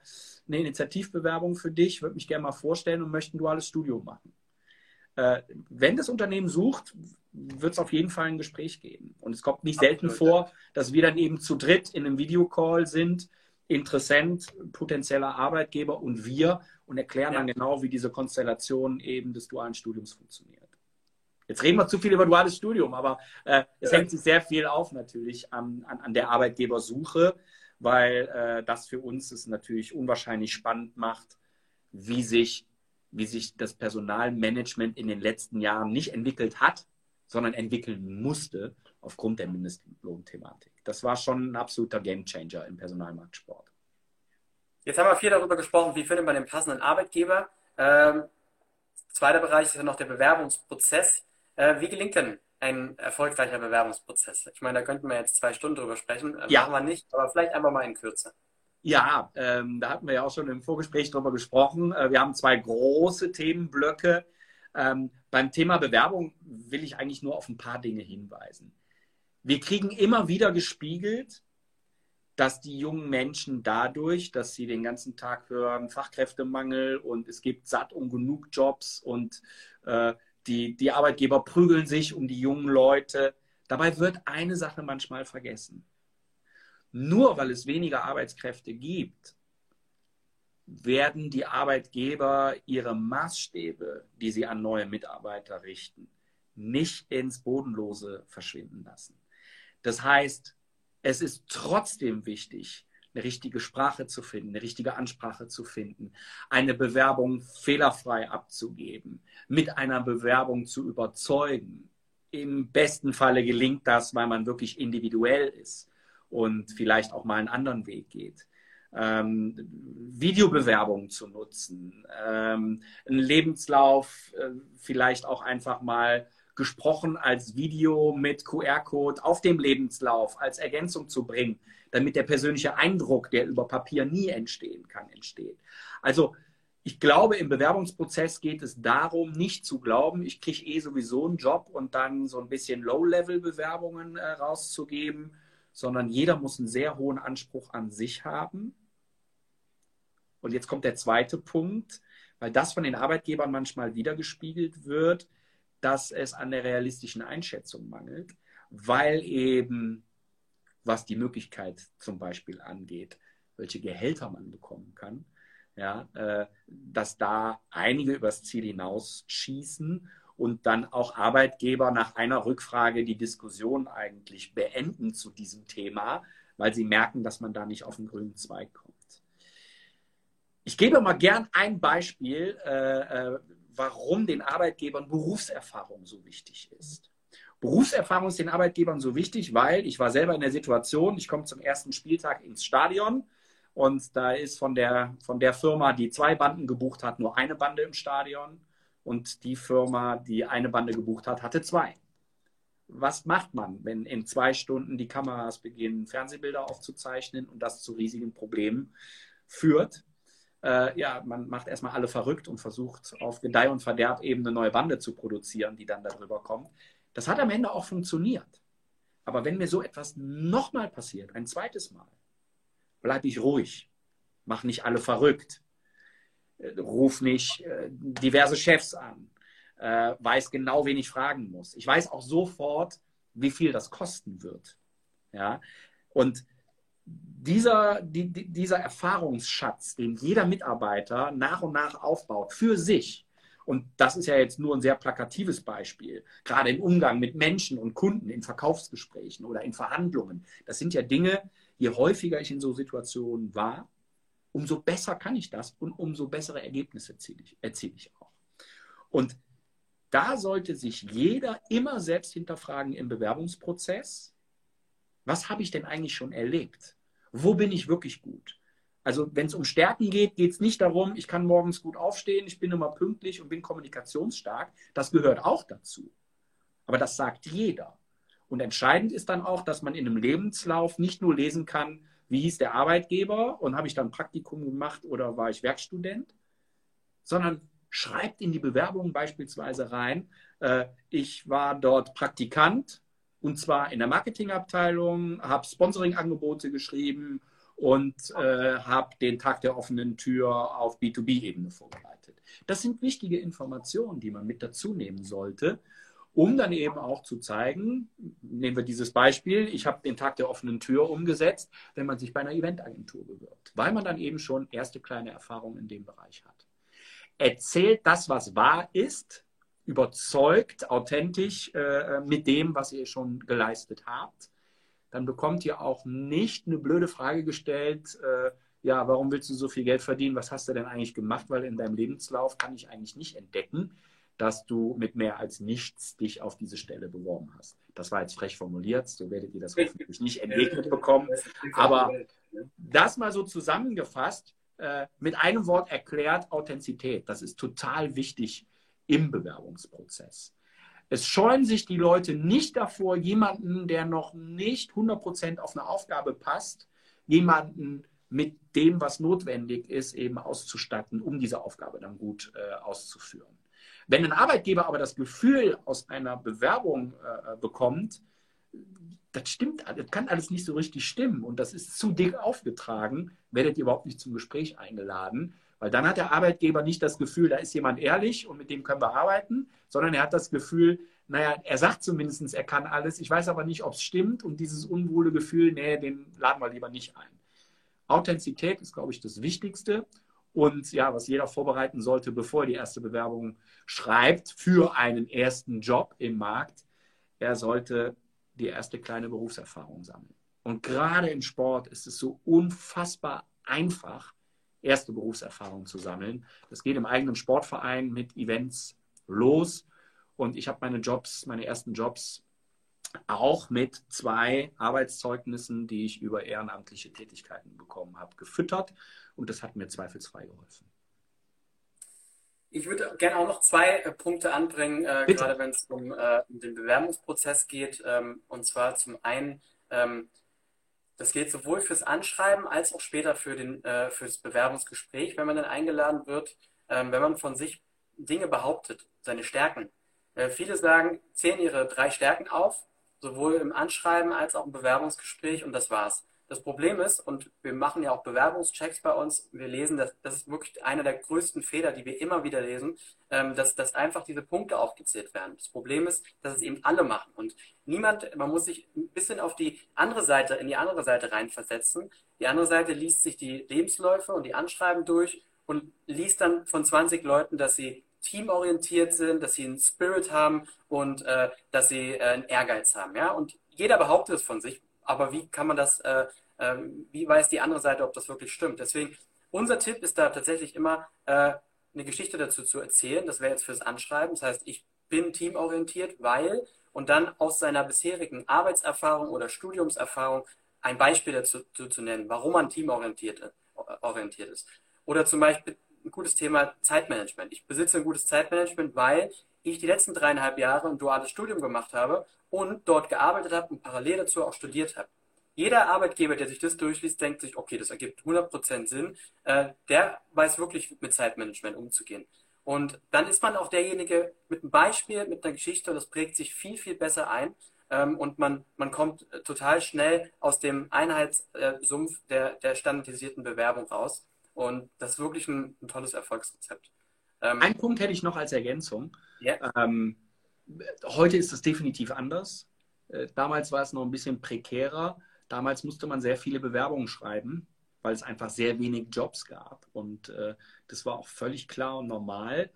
eine Initiativbewerbung für dich, würde mich gerne mal vorstellen und möchte ein duales Studium machen. Äh, wenn das Unternehmen sucht, wird es auf jeden Fall ein Gespräch geben. Und es kommt nicht selten Absolut. vor, dass wir dann eben zu dritt in einem Videocall sind, Interessent, potenzieller Arbeitgeber und wir und erklären ja. dann genau, wie diese Konstellation eben des dualen Studiums funktioniert. Jetzt reden wir zu viel über duales Studium, aber äh, es ja. hängt sich sehr viel auf natürlich an, an, an der Arbeitgebersuche, weil äh, das für uns es natürlich unwahrscheinlich spannend macht, wie sich, wie sich das Personalmanagement in den letzten Jahren nicht entwickelt hat, sondern entwickeln musste aufgrund der Mindestlohnthematik. Das war schon ein absoluter Gamechanger im Personalmarktsport. Jetzt haben wir viel darüber gesprochen, wie findet man den passenden Arbeitgeber. Ähm, zweiter Bereich ist ja noch der Bewerbungsprozess. Äh, wie gelingt denn ein erfolgreicher Bewerbungsprozess? Ich meine, da könnten wir jetzt zwei Stunden drüber sprechen. Äh, ja. Machen wir nicht, aber vielleicht einfach mal in Kürze. Ja, ähm, da hatten wir ja auch schon im Vorgespräch drüber gesprochen. Äh, wir haben zwei große Themenblöcke. Ähm, beim Thema Bewerbung will ich eigentlich nur auf ein paar Dinge hinweisen. Wir kriegen immer wieder gespiegelt, dass die jungen Menschen dadurch, dass sie den ganzen Tag hören, Fachkräftemangel und es gibt satt und genug Jobs und äh, die, die Arbeitgeber prügeln sich um die jungen Leute. Dabei wird eine Sache manchmal vergessen. Nur weil es weniger Arbeitskräfte gibt, werden die Arbeitgeber ihre Maßstäbe, die sie an neue Mitarbeiter richten, nicht ins Bodenlose verschwinden lassen. Das heißt, es ist trotzdem wichtig, eine richtige Sprache zu finden, eine richtige Ansprache zu finden, eine Bewerbung fehlerfrei abzugeben, mit einer Bewerbung zu überzeugen. Im besten Falle gelingt das, weil man wirklich individuell ist und vielleicht auch mal einen anderen Weg geht. Ähm, Videobewerbungen zu nutzen, ähm, einen Lebenslauf äh, vielleicht auch einfach mal gesprochen als Video mit QR-Code auf dem Lebenslauf als Ergänzung zu bringen, damit der persönliche Eindruck, der über Papier nie entstehen kann, entsteht. Also ich glaube, im Bewerbungsprozess geht es darum, nicht zu glauben, ich kriege eh sowieso einen Job und dann so ein bisschen Low-Level-Bewerbungen äh, rauszugeben, sondern jeder muss einen sehr hohen Anspruch an sich haben. Und jetzt kommt der zweite Punkt, weil das von den Arbeitgebern manchmal wiedergespiegelt wird dass es an der realistischen Einschätzung mangelt, weil eben, was die Möglichkeit zum Beispiel angeht, welche Gehälter man bekommen kann, ja, äh, dass da einige übers Ziel hinausschießen und dann auch Arbeitgeber nach einer Rückfrage die Diskussion eigentlich beenden zu diesem Thema, weil sie merken, dass man da nicht auf den grünen Zweig kommt. Ich gebe mal gern ein Beispiel, äh, äh warum den Arbeitgebern Berufserfahrung so wichtig ist. Berufserfahrung ist den Arbeitgebern so wichtig, weil ich war selber in der Situation, ich komme zum ersten Spieltag ins Stadion und da ist von der, von der Firma, die zwei Banden gebucht hat, nur eine Bande im Stadion und die Firma, die eine Bande gebucht hat, hatte zwei. was macht man, wenn in zwei Stunden die Kameras beginnen, Fernsehbilder aufzuzeichnen und das zu riesigen Problemen führt? Äh, ja, man macht erstmal alle verrückt und versucht auf Gedeih und Verderb eben eine neue Bande zu produzieren, die dann darüber kommt. Das hat am Ende auch funktioniert. Aber wenn mir so etwas nochmal passiert, ein zweites Mal, bleibe ich ruhig, mach nicht alle verrückt, ruf nicht äh, diverse Chefs an, äh, weiß genau, wen ich fragen muss. Ich weiß auch sofort, wie viel das kosten wird. Ja? Und dieser, die, dieser Erfahrungsschatz, den jeder Mitarbeiter nach und nach aufbaut für sich, und das ist ja jetzt nur ein sehr plakatives Beispiel, gerade im Umgang mit Menschen und Kunden, in Verkaufsgesprächen oder in Verhandlungen, das sind ja Dinge, je häufiger ich in so Situationen war, umso besser kann ich das und umso bessere Ergebnisse erziele ich, erziele ich auch. Und da sollte sich jeder immer selbst hinterfragen im Bewerbungsprozess, was habe ich denn eigentlich schon erlebt? Wo bin ich wirklich gut? Also wenn es um Stärken geht, geht es nicht darum, ich kann morgens gut aufstehen, ich bin immer pünktlich und bin kommunikationsstark. Das gehört auch dazu. Aber das sagt jeder. Und entscheidend ist dann auch, dass man in einem Lebenslauf nicht nur lesen kann, wie hieß der Arbeitgeber und habe ich dann Praktikum gemacht oder war ich Werkstudent, sondern schreibt in die Bewerbung beispielsweise rein, äh, ich war dort Praktikant und zwar in der Marketingabteilung, habe Sponsoring-Angebote geschrieben und äh, habe den Tag der offenen Tür auf B2B-Ebene vorbereitet. Das sind wichtige Informationen, die man mit dazu nehmen sollte, um dann eben auch zu zeigen, nehmen wir dieses Beispiel, ich habe den Tag der offenen Tür umgesetzt, wenn man sich bei einer Eventagentur bewirbt, weil man dann eben schon erste kleine Erfahrungen in dem Bereich hat. Erzählt das, was wahr ist, überzeugt, authentisch äh, mit dem, was ihr schon geleistet habt, dann bekommt ihr auch nicht eine blöde Frage gestellt, äh, ja, warum willst du so viel Geld verdienen? Was hast du denn eigentlich gemacht? Weil in deinem Lebenslauf kann ich eigentlich nicht entdecken, dass du mit mehr als nichts dich auf diese Stelle beworben hast. Das war jetzt frech formuliert, so werdet ihr das hoffentlich nicht entgegnet bekommen. Aber das mal so zusammengefasst, äh, mit einem Wort erklärt, Authentizität. Das ist total wichtig im Bewerbungsprozess. Es scheuen sich die Leute nicht davor, jemanden, der noch nicht 100% auf eine Aufgabe passt, jemanden mit dem, was notwendig ist, eben auszustatten, um diese Aufgabe dann gut äh, auszuführen. Wenn ein Arbeitgeber aber das Gefühl aus einer Bewerbung äh, bekommt, das stimmt, das kann alles nicht so richtig stimmen. Und das ist zu dick aufgetragen, werdet ihr überhaupt nicht zum Gespräch eingeladen, weil dann hat der Arbeitgeber nicht das Gefühl, da ist jemand ehrlich und mit dem können wir arbeiten, sondern er hat das Gefühl, naja, er sagt zumindest, er kann alles, ich weiß aber nicht, ob es stimmt. Und dieses unwohle Gefühl, nee, den laden wir lieber nicht ein. Authentizität ist, glaube ich, das Wichtigste und ja, was jeder vorbereiten sollte, bevor er die erste Bewerbung schreibt für einen ersten Job im Markt, er sollte die erste kleine Berufserfahrung sammeln. Und gerade im Sport ist es so unfassbar einfach, erste Berufserfahrung zu sammeln. Das geht im eigenen Sportverein mit Events los. Und ich habe meine Jobs, meine ersten Jobs auch mit zwei Arbeitszeugnissen, die ich über ehrenamtliche Tätigkeiten bekommen habe, gefüttert. Und das hat mir zweifelsfrei geholfen. Ich würde gerne auch noch zwei äh, Punkte anbringen, äh, gerade wenn es um, äh, um, den Bewerbungsprozess geht. Ähm, und zwar zum einen, ähm, das geht sowohl fürs Anschreiben als auch später für den, äh, fürs Bewerbungsgespräch, wenn man dann eingeladen wird, ähm, wenn man von sich Dinge behauptet, seine Stärken. Äh, viele sagen, zählen ihre drei Stärken auf, sowohl im Anschreiben als auch im Bewerbungsgespräch und das war's. Das Problem ist, und wir machen ja auch Bewerbungschecks bei uns, wir lesen, das, das ist wirklich einer der größten Fehler, die wir immer wieder lesen, ähm, dass, dass einfach diese Punkte aufgezählt werden. Das Problem ist, dass es eben alle machen. Und niemand, man muss sich ein bisschen auf die andere Seite, in die andere Seite reinversetzen. Die andere Seite liest sich die Lebensläufe und die Anschreiben durch und liest dann von 20 Leuten, dass sie teamorientiert sind, dass sie einen Spirit haben und äh, dass sie äh, einen Ehrgeiz haben. Ja? Und jeder behauptet es von sich, aber wie kann man das, äh, äh, wie weiß die andere Seite, ob das wirklich stimmt? Deswegen, unser Tipp ist da tatsächlich immer, äh, eine Geschichte dazu zu erzählen. Das wäre jetzt fürs Anschreiben. Das heißt, ich bin teamorientiert, weil und dann aus seiner bisherigen Arbeitserfahrung oder Studiumserfahrung ein Beispiel dazu zu, zu nennen, warum man teamorientiert äh, orientiert ist. Oder zum Beispiel ein gutes Thema Zeitmanagement. Ich besitze ein gutes Zeitmanagement, weil ich die letzten dreieinhalb Jahre ein duales Studium gemacht habe und dort gearbeitet habe und parallel dazu auch studiert habe. Jeder Arbeitgeber, der sich das durchliest, denkt sich, okay, das ergibt 100% Sinn. Äh, der weiß wirklich mit Zeitmanagement umzugehen. Und dann ist man auch derjenige mit einem Beispiel, mit einer Geschichte und das prägt sich viel, viel besser ein. Ähm, und man, man kommt total schnell aus dem Einheitssumpf der, der standardisierten Bewerbung raus. Und das ist wirklich ein, ein tolles Erfolgsrezept. Ähm, ein Punkt hätte ich noch als Ergänzung. Yeah. Ähm, heute ist es definitiv anders. Äh, damals war es noch ein bisschen prekärer. Damals musste man sehr viele Bewerbungen schreiben, weil es einfach sehr wenig Jobs gab. Und äh, das war auch völlig klar und normal.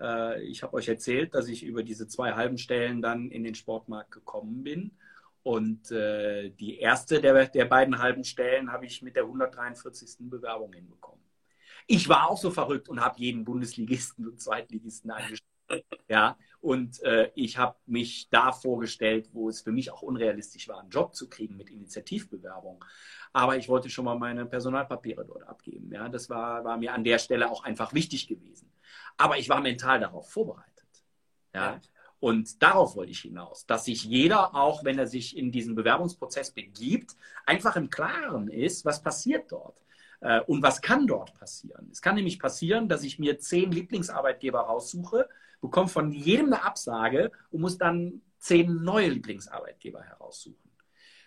Äh, ich habe euch erzählt, dass ich über diese zwei halben Stellen dann in den Sportmarkt gekommen bin. Und äh, die erste der, der beiden halben Stellen habe ich mit der 143. Bewerbung hinbekommen. Ich war auch so verrückt und habe jeden Bundesligisten und Zweitligisten eingestellt. Ja, und äh, ich habe mich da vorgestellt, wo es für mich auch unrealistisch war, einen Job zu kriegen mit Initiativbewerbung. Aber ich wollte schon mal meine Personalpapiere dort abgeben. Ja, das war, war mir an der Stelle auch einfach wichtig gewesen. Aber ich war mental darauf vorbereitet. Ja. Und darauf wollte ich hinaus, dass sich jeder, auch wenn er sich in diesen Bewerbungsprozess begibt, einfach im Klaren ist, was passiert dort. Äh, und was kann dort passieren? Es kann nämlich passieren, dass ich mir zehn Lieblingsarbeitgeber raussuche, bekomme von jedem eine Absage und muss dann zehn neue Lieblingsarbeitgeber heraussuchen.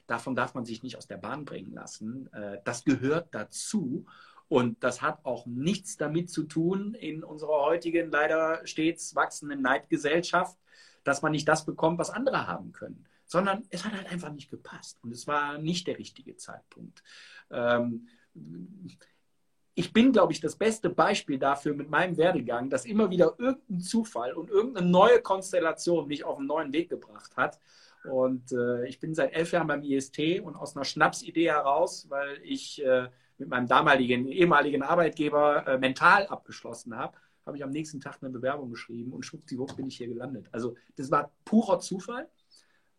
Davon darf man sich nicht aus der Bahn bringen lassen. Äh, das gehört dazu. Und das hat auch nichts damit zu tun in unserer heutigen leider stets wachsenden Neidgesellschaft, dass man nicht das bekommt, was andere haben können, sondern es hat halt einfach nicht gepasst und es war nicht der richtige Zeitpunkt. Ähm, ich bin, glaube ich, das beste Beispiel dafür mit meinem Werdegang, dass immer wieder irgendein Zufall und irgendeine neue Konstellation mich auf einen neuen Weg gebracht hat. Und äh, ich bin seit elf Jahren beim IST und aus einer Schnapsidee heraus, weil ich äh, mit meinem damaligen, ehemaligen Arbeitgeber äh, mental abgeschlossen habe, habe ich am nächsten Tag eine Bewerbung geschrieben und schwuppdiwupp bin ich hier gelandet. Also das war purer Zufall.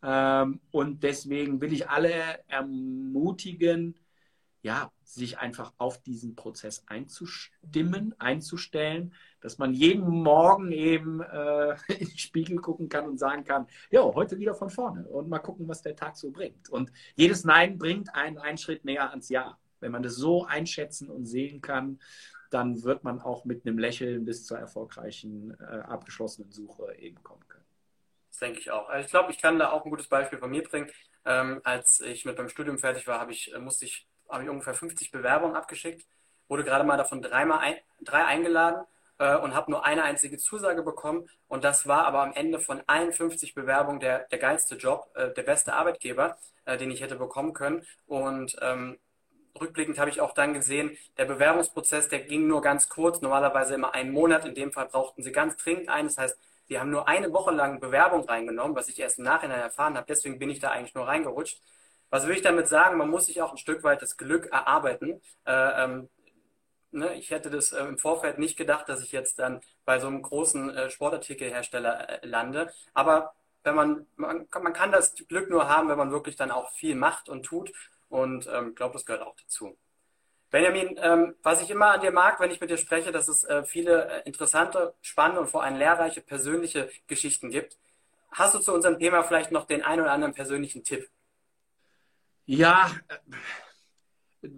Ähm, und deswegen will ich alle ermutigen, ja, sich einfach auf diesen Prozess einzustimmen, einzustellen, dass man jeden Morgen eben äh, in den Spiegel gucken kann und sagen kann, ja, heute wieder von vorne und mal gucken, was der Tag so bringt. Und jedes Nein bringt einen einen Schritt näher ans Ja. Wenn man das so einschätzen und sehen kann, dann wird man auch mit einem Lächeln bis zur erfolgreichen äh, abgeschlossenen Suche eben kommen können. Das denke ich auch. Also ich glaube, ich kann da auch ein gutes Beispiel von mir bringen. Ähm, als ich mit meinem Studium fertig war, ich, musste ich habe ich ungefähr 50 Bewerbungen abgeschickt, wurde gerade mal davon dreimal ein, drei eingeladen äh, und habe nur eine einzige Zusage bekommen. Und das war aber am Ende von 51 Bewerbungen der, der geilste Job, äh, der beste Arbeitgeber, äh, den ich hätte bekommen können. Und ähm, rückblickend habe ich auch dann gesehen, der Bewerbungsprozess, der ging nur ganz kurz, normalerweise immer einen Monat. In dem Fall brauchten sie ganz dringend einen. Das heißt, die haben nur eine Woche lang Bewerbung reingenommen, was ich erst im Nachhinein erfahren habe. Deswegen bin ich da eigentlich nur reingerutscht. Was will ich damit sagen? Man muss sich auch ein Stück weit das Glück erarbeiten. Äh, ähm, ne, ich hätte das äh, im Vorfeld nicht gedacht, dass ich jetzt dann bei so einem großen äh, Sportartikelhersteller äh, lande. Aber wenn man, man, man kann das Glück nur haben, wenn man wirklich dann auch viel macht und tut. Und ich ähm, glaube, das gehört auch dazu. Benjamin, ähm, was ich immer an dir mag, wenn ich mit dir spreche, dass es äh, viele äh, interessante, spannende und vor allem lehrreiche persönliche Geschichten gibt. Hast du zu unserem Thema vielleicht noch den einen oder anderen persönlichen Tipp? Ja, äh,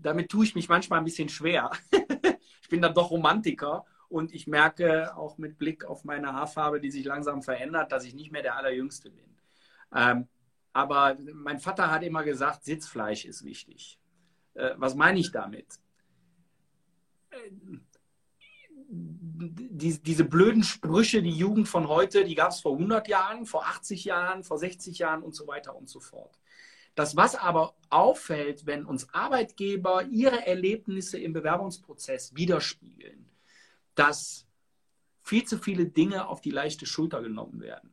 damit tue ich mich manchmal ein bisschen schwer. ich bin dann doch Romantiker und ich merke auch mit Blick auf meine Haarfarbe, die sich langsam verändert, dass ich nicht mehr der Allerjüngste bin. Ähm, aber mein Vater hat immer gesagt, Sitzfleisch ist wichtig. Äh, was meine ich damit? Die, diese blöden Sprüche, die Jugend von heute, die gab es vor 100 Jahren, vor 80 Jahren, vor 60 Jahren und so weiter und so fort. Das, was aber auffällt, wenn uns Arbeitgeber ihre Erlebnisse im Bewerbungsprozess widerspiegeln, dass viel zu viele Dinge auf die leichte Schulter genommen werden.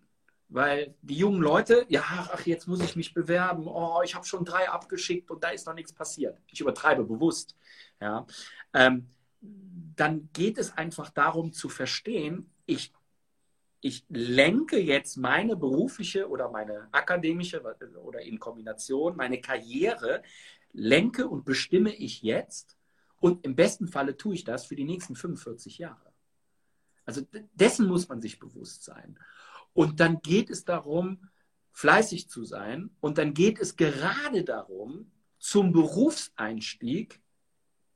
Weil die jungen Leute, ja, ach, jetzt muss ich mich bewerben, oh, ich habe schon drei abgeschickt und da ist noch nichts passiert. Ich übertreibe bewusst. Ja. Ähm, dann geht es einfach darum zu verstehen, ich ich lenke jetzt meine berufliche oder meine akademische oder in Kombination meine Karriere, lenke und bestimme ich jetzt und im besten Falle tue ich das für die nächsten 45 Jahre. Also dessen muss man sich bewusst sein. Und dann geht es darum, fleißig zu sein. Und dann geht es gerade darum, zum Berufseinstieg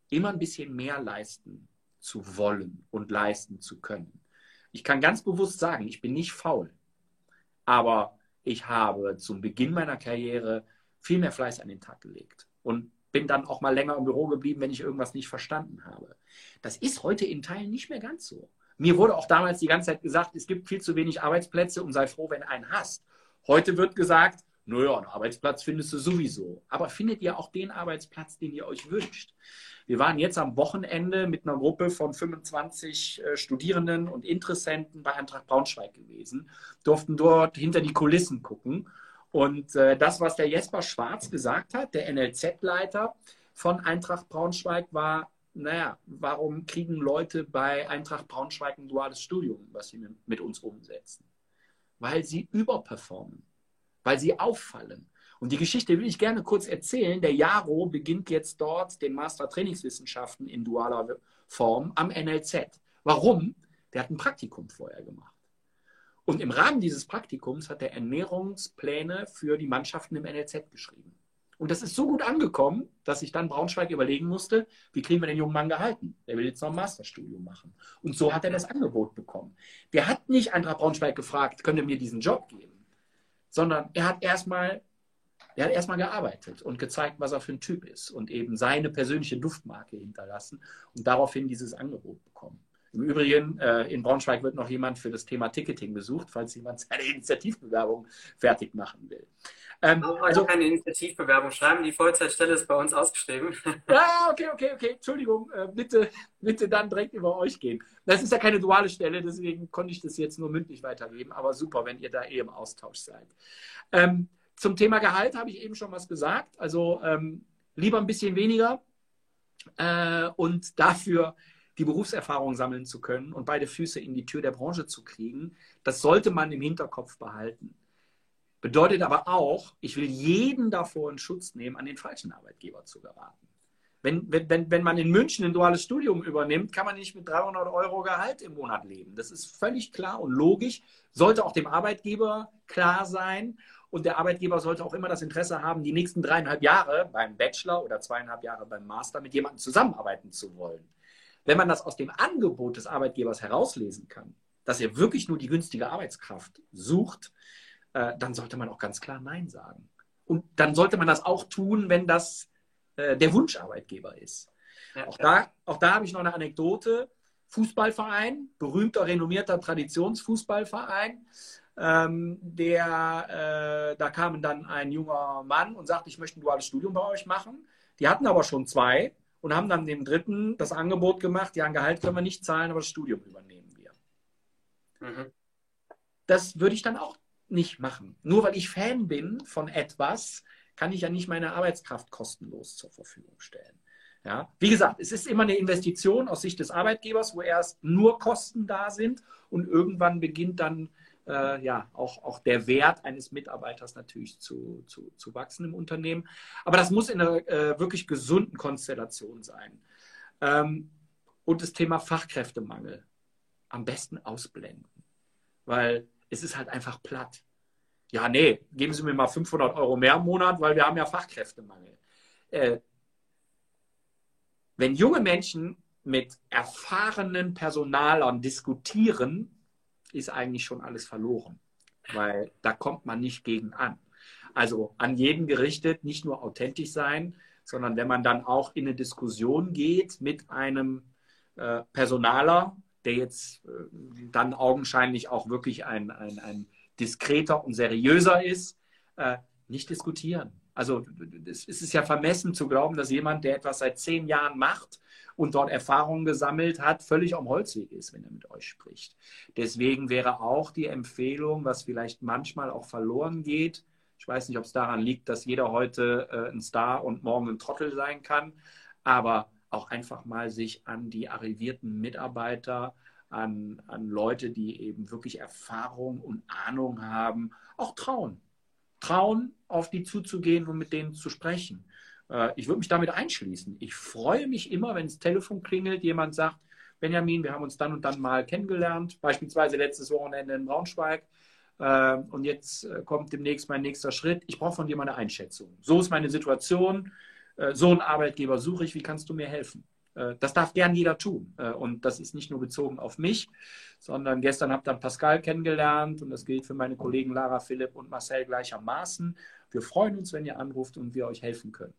immer ein bisschen mehr leisten zu wollen und leisten zu können. Ich kann ganz bewusst sagen, ich bin nicht faul, aber ich habe zum Beginn meiner Karriere viel mehr Fleiß an den Tag gelegt und bin dann auch mal länger im Büro geblieben, wenn ich irgendwas nicht verstanden habe. Das ist heute in Teilen nicht mehr ganz so. Mir wurde auch damals die ganze Zeit gesagt, es gibt viel zu wenig Arbeitsplätze und sei froh, wenn einen hast. Heute wird gesagt, naja, einen Arbeitsplatz findest du sowieso. Aber findet ihr auch den Arbeitsplatz, den ihr euch wünscht? Wir waren jetzt am Wochenende mit einer Gruppe von 25 äh, Studierenden und Interessenten bei Eintracht Braunschweig gewesen, durften dort hinter die Kulissen gucken. Und äh, das, was der Jesper Schwarz gesagt hat, der NLZ-Leiter von Eintracht Braunschweig, war, naja, warum kriegen Leute bei Eintracht Braunschweig ein duales Studium, was sie mit uns umsetzen? Weil sie überperformen, weil sie auffallen, und die Geschichte will ich gerne kurz erzählen. Der Jaro beginnt jetzt dort den Master Trainingswissenschaften in dualer Form am NLZ. Warum? Der hat ein Praktikum vorher gemacht. Und im Rahmen dieses Praktikums hat er Ernährungspläne für die Mannschaften im NLZ geschrieben. Und das ist so gut angekommen, dass ich dann Braunschweig überlegen musste, wie kriegen wir den jungen Mann gehalten? Der will jetzt noch ein Masterstudium machen. Und so hat er das Angebot bekommen. Der hat nicht Eintracht Braunschweig gefragt, könnt ihr mir diesen Job geben? Sondern er hat erstmal er hat erstmal gearbeitet und gezeigt, was er für ein Typ ist und eben seine persönliche Duftmarke hinterlassen und daraufhin dieses Angebot bekommen. Im Übrigen, äh, in Braunschweig wird noch jemand für das Thema Ticketing besucht, falls jemand seine Initiativbewerbung fertig machen will. Ähm, also keine Initiativbewerbung schreiben, die Vollzeitstelle ist bei uns ausgeschrieben. Ja, okay, okay, okay. Entschuldigung, äh, bitte, bitte dann direkt über euch gehen. Das ist ja keine duale Stelle, deswegen konnte ich das jetzt nur mündlich weitergeben, aber super, wenn ihr da eh im Austausch seid. Ähm, zum Thema Gehalt habe ich eben schon was gesagt. Also ähm, lieber ein bisschen weniger äh, und dafür die Berufserfahrung sammeln zu können und beide Füße in die Tür der Branche zu kriegen. Das sollte man im Hinterkopf behalten. Bedeutet aber auch, ich will jeden davor in Schutz nehmen, an den falschen Arbeitgeber zu geraten. Wenn, wenn, wenn man in München ein duales Studium übernimmt, kann man nicht mit 300 Euro Gehalt im Monat leben. Das ist völlig klar und logisch, sollte auch dem Arbeitgeber klar sein. Und der Arbeitgeber sollte auch immer das Interesse haben, die nächsten dreieinhalb Jahre beim Bachelor oder zweieinhalb Jahre beim Master mit jemandem zusammenarbeiten zu wollen. Wenn man das aus dem Angebot des Arbeitgebers herauslesen kann, dass er wirklich nur die günstige Arbeitskraft sucht, äh, dann sollte man auch ganz klar Nein sagen. Und dann sollte man das auch tun, wenn das äh, der Wunscharbeitgeber ist. Ja, auch, da, auch da habe ich noch eine Anekdote. Fußballverein, berühmter, renommierter Traditionsfußballverein, ähm, der, äh, da kam dann ein junger Mann und sagte, ich möchte ein duales Studium bei euch machen. Die hatten aber schon zwei und haben dann dem dritten das Angebot gemacht, ja, ein Gehalt können wir nicht zahlen, aber das Studium übernehmen wir. Mhm. Das würde ich dann auch nicht machen. Nur weil ich Fan bin von etwas, kann ich ja nicht meine Arbeitskraft kostenlos zur Verfügung stellen. Ja, wie gesagt, es ist immer eine Investition aus Sicht des Arbeitgebers, wo erst nur Kosten da sind und irgendwann beginnt dann äh, ja auch, auch der Wert eines Mitarbeiters natürlich zu, zu, zu wachsen im Unternehmen. Aber das muss in einer äh, wirklich gesunden Konstellation sein. Ähm, und das Thema Fachkräftemangel am besten ausblenden, weil es ist halt einfach platt. Ja, nee, geben Sie mir mal 500 Euro mehr im Monat, weil wir haben ja Fachkräftemangel. Äh, wenn junge Menschen mit erfahrenen Personalern diskutieren, ist eigentlich schon alles verloren, weil da kommt man nicht gegen an. Also an jeden gerichtet, nicht nur authentisch sein, sondern wenn man dann auch in eine Diskussion geht mit einem äh, Personaler, der jetzt äh, dann augenscheinlich auch wirklich ein, ein, ein diskreter und seriöser ist, äh, nicht diskutieren. Also es ist ja vermessen zu glauben, dass jemand, der etwas seit zehn Jahren macht und dort Erfahrungen gesammelt hat, völlig am Holzweg ist, wenn er mit euch spricht. Deswegen wäre auch die Empfehlung, was vielleicht manchmal auch verloren geht, ich weiß nicht, ob es daran liegt, dass jeder heute äh, ein Star und morgen ein Trottel sein kann, aber auch einfach mal sich an die arrivierten Mitarbeiter, an, an Leute, die eben wirklich Erfahrung und Ahnung haben, auch trauen. Trauen, auf die zuzugehen und mit denen zu sprechen. Äh, ich würde mich damit einschließen. Ich freue mich immer, wenn das Telefon klingelt, jemand sagt, Benjamin, wir haben uns dann und dann mal kennengelernt, beispielsweise letztes Wochenende in Braunschweig. äh, und jetzt äh, kommt demnächst mein nächster Schritt. Ich brauche von dir mal eine Einschätzung. So ist meine Situation, so einen Arbeitgeber suche ich, wie kannst du mir helfen? Äh, das darf gern jeder tun. Äh, und das ist nicht nur bezogen auf mich, sondern gestern habt ihr Pascal kennengelernt und das gilt für meine Kollegen Lara, Philipp und Marcel gleichermaßen. Wir freuen uns, wenn ihr anruft und wir euch helfen können.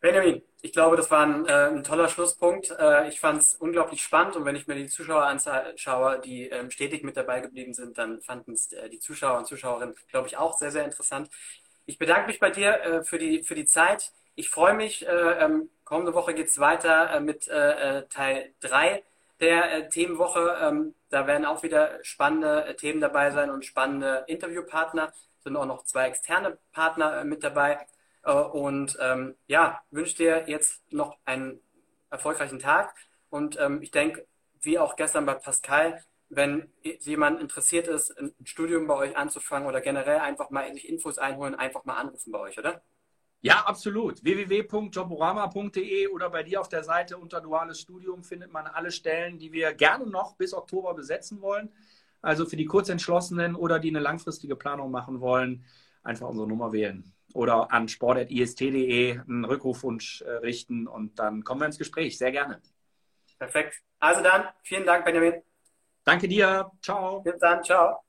Benjamin, ich glaube, das war ein, äh, ein toller Schlusspunkt. Äh, ich fand es unglaublich spannend und wenn ich mir die Zuschauer anschaue, die ähm, stetig mit dabei geblieben sind, dann fanden es äh, die Zuschauer und Zuschauerinnen, glaube ich, auch sehr, sehr interessant. Ich bedanke mich bei dir äh, für, die, für die Zeit. Ich freue mich. Äh, ähm, kommende Woche geht es weiter äh, mit Teil 3 der Themenwoche. Ähm, da werden auch wieder spannende Themen dabei sein und spannende Interviewpartner. Es sind auch noch zwei externe Partner mit dabei. Äh, und ähm, ja, wünsche dir jetzt noch einen erfolgreichen Tag. Und ähm, ich denke, wie auch gestern bei Pascal, wenn jemand interessiert ist, ein Studium bei euch anzufangen oder generell einfach mal endlich Infos einholen, einfach mal anrufen bei euch, oder? Ja, absolut. www.joborama.de oder bei dir auf der Seite unter duales Studium findet man alle Stellen, die wir gerne noch bis Oktober besetzen wollen. Also für die Kurzentschlossenen oder die eine langfristige Planung machen wollen, einfach unsere Nummer wählen oder an sport.ist.de einen Rückrufwunsch äh, richten und dann kommen wir ins Gespräch. Sehr gerne. Perfekt. Also dann, vielen Dank, Benjamin. Danke dir. Ciao. Bis dann. Ciao.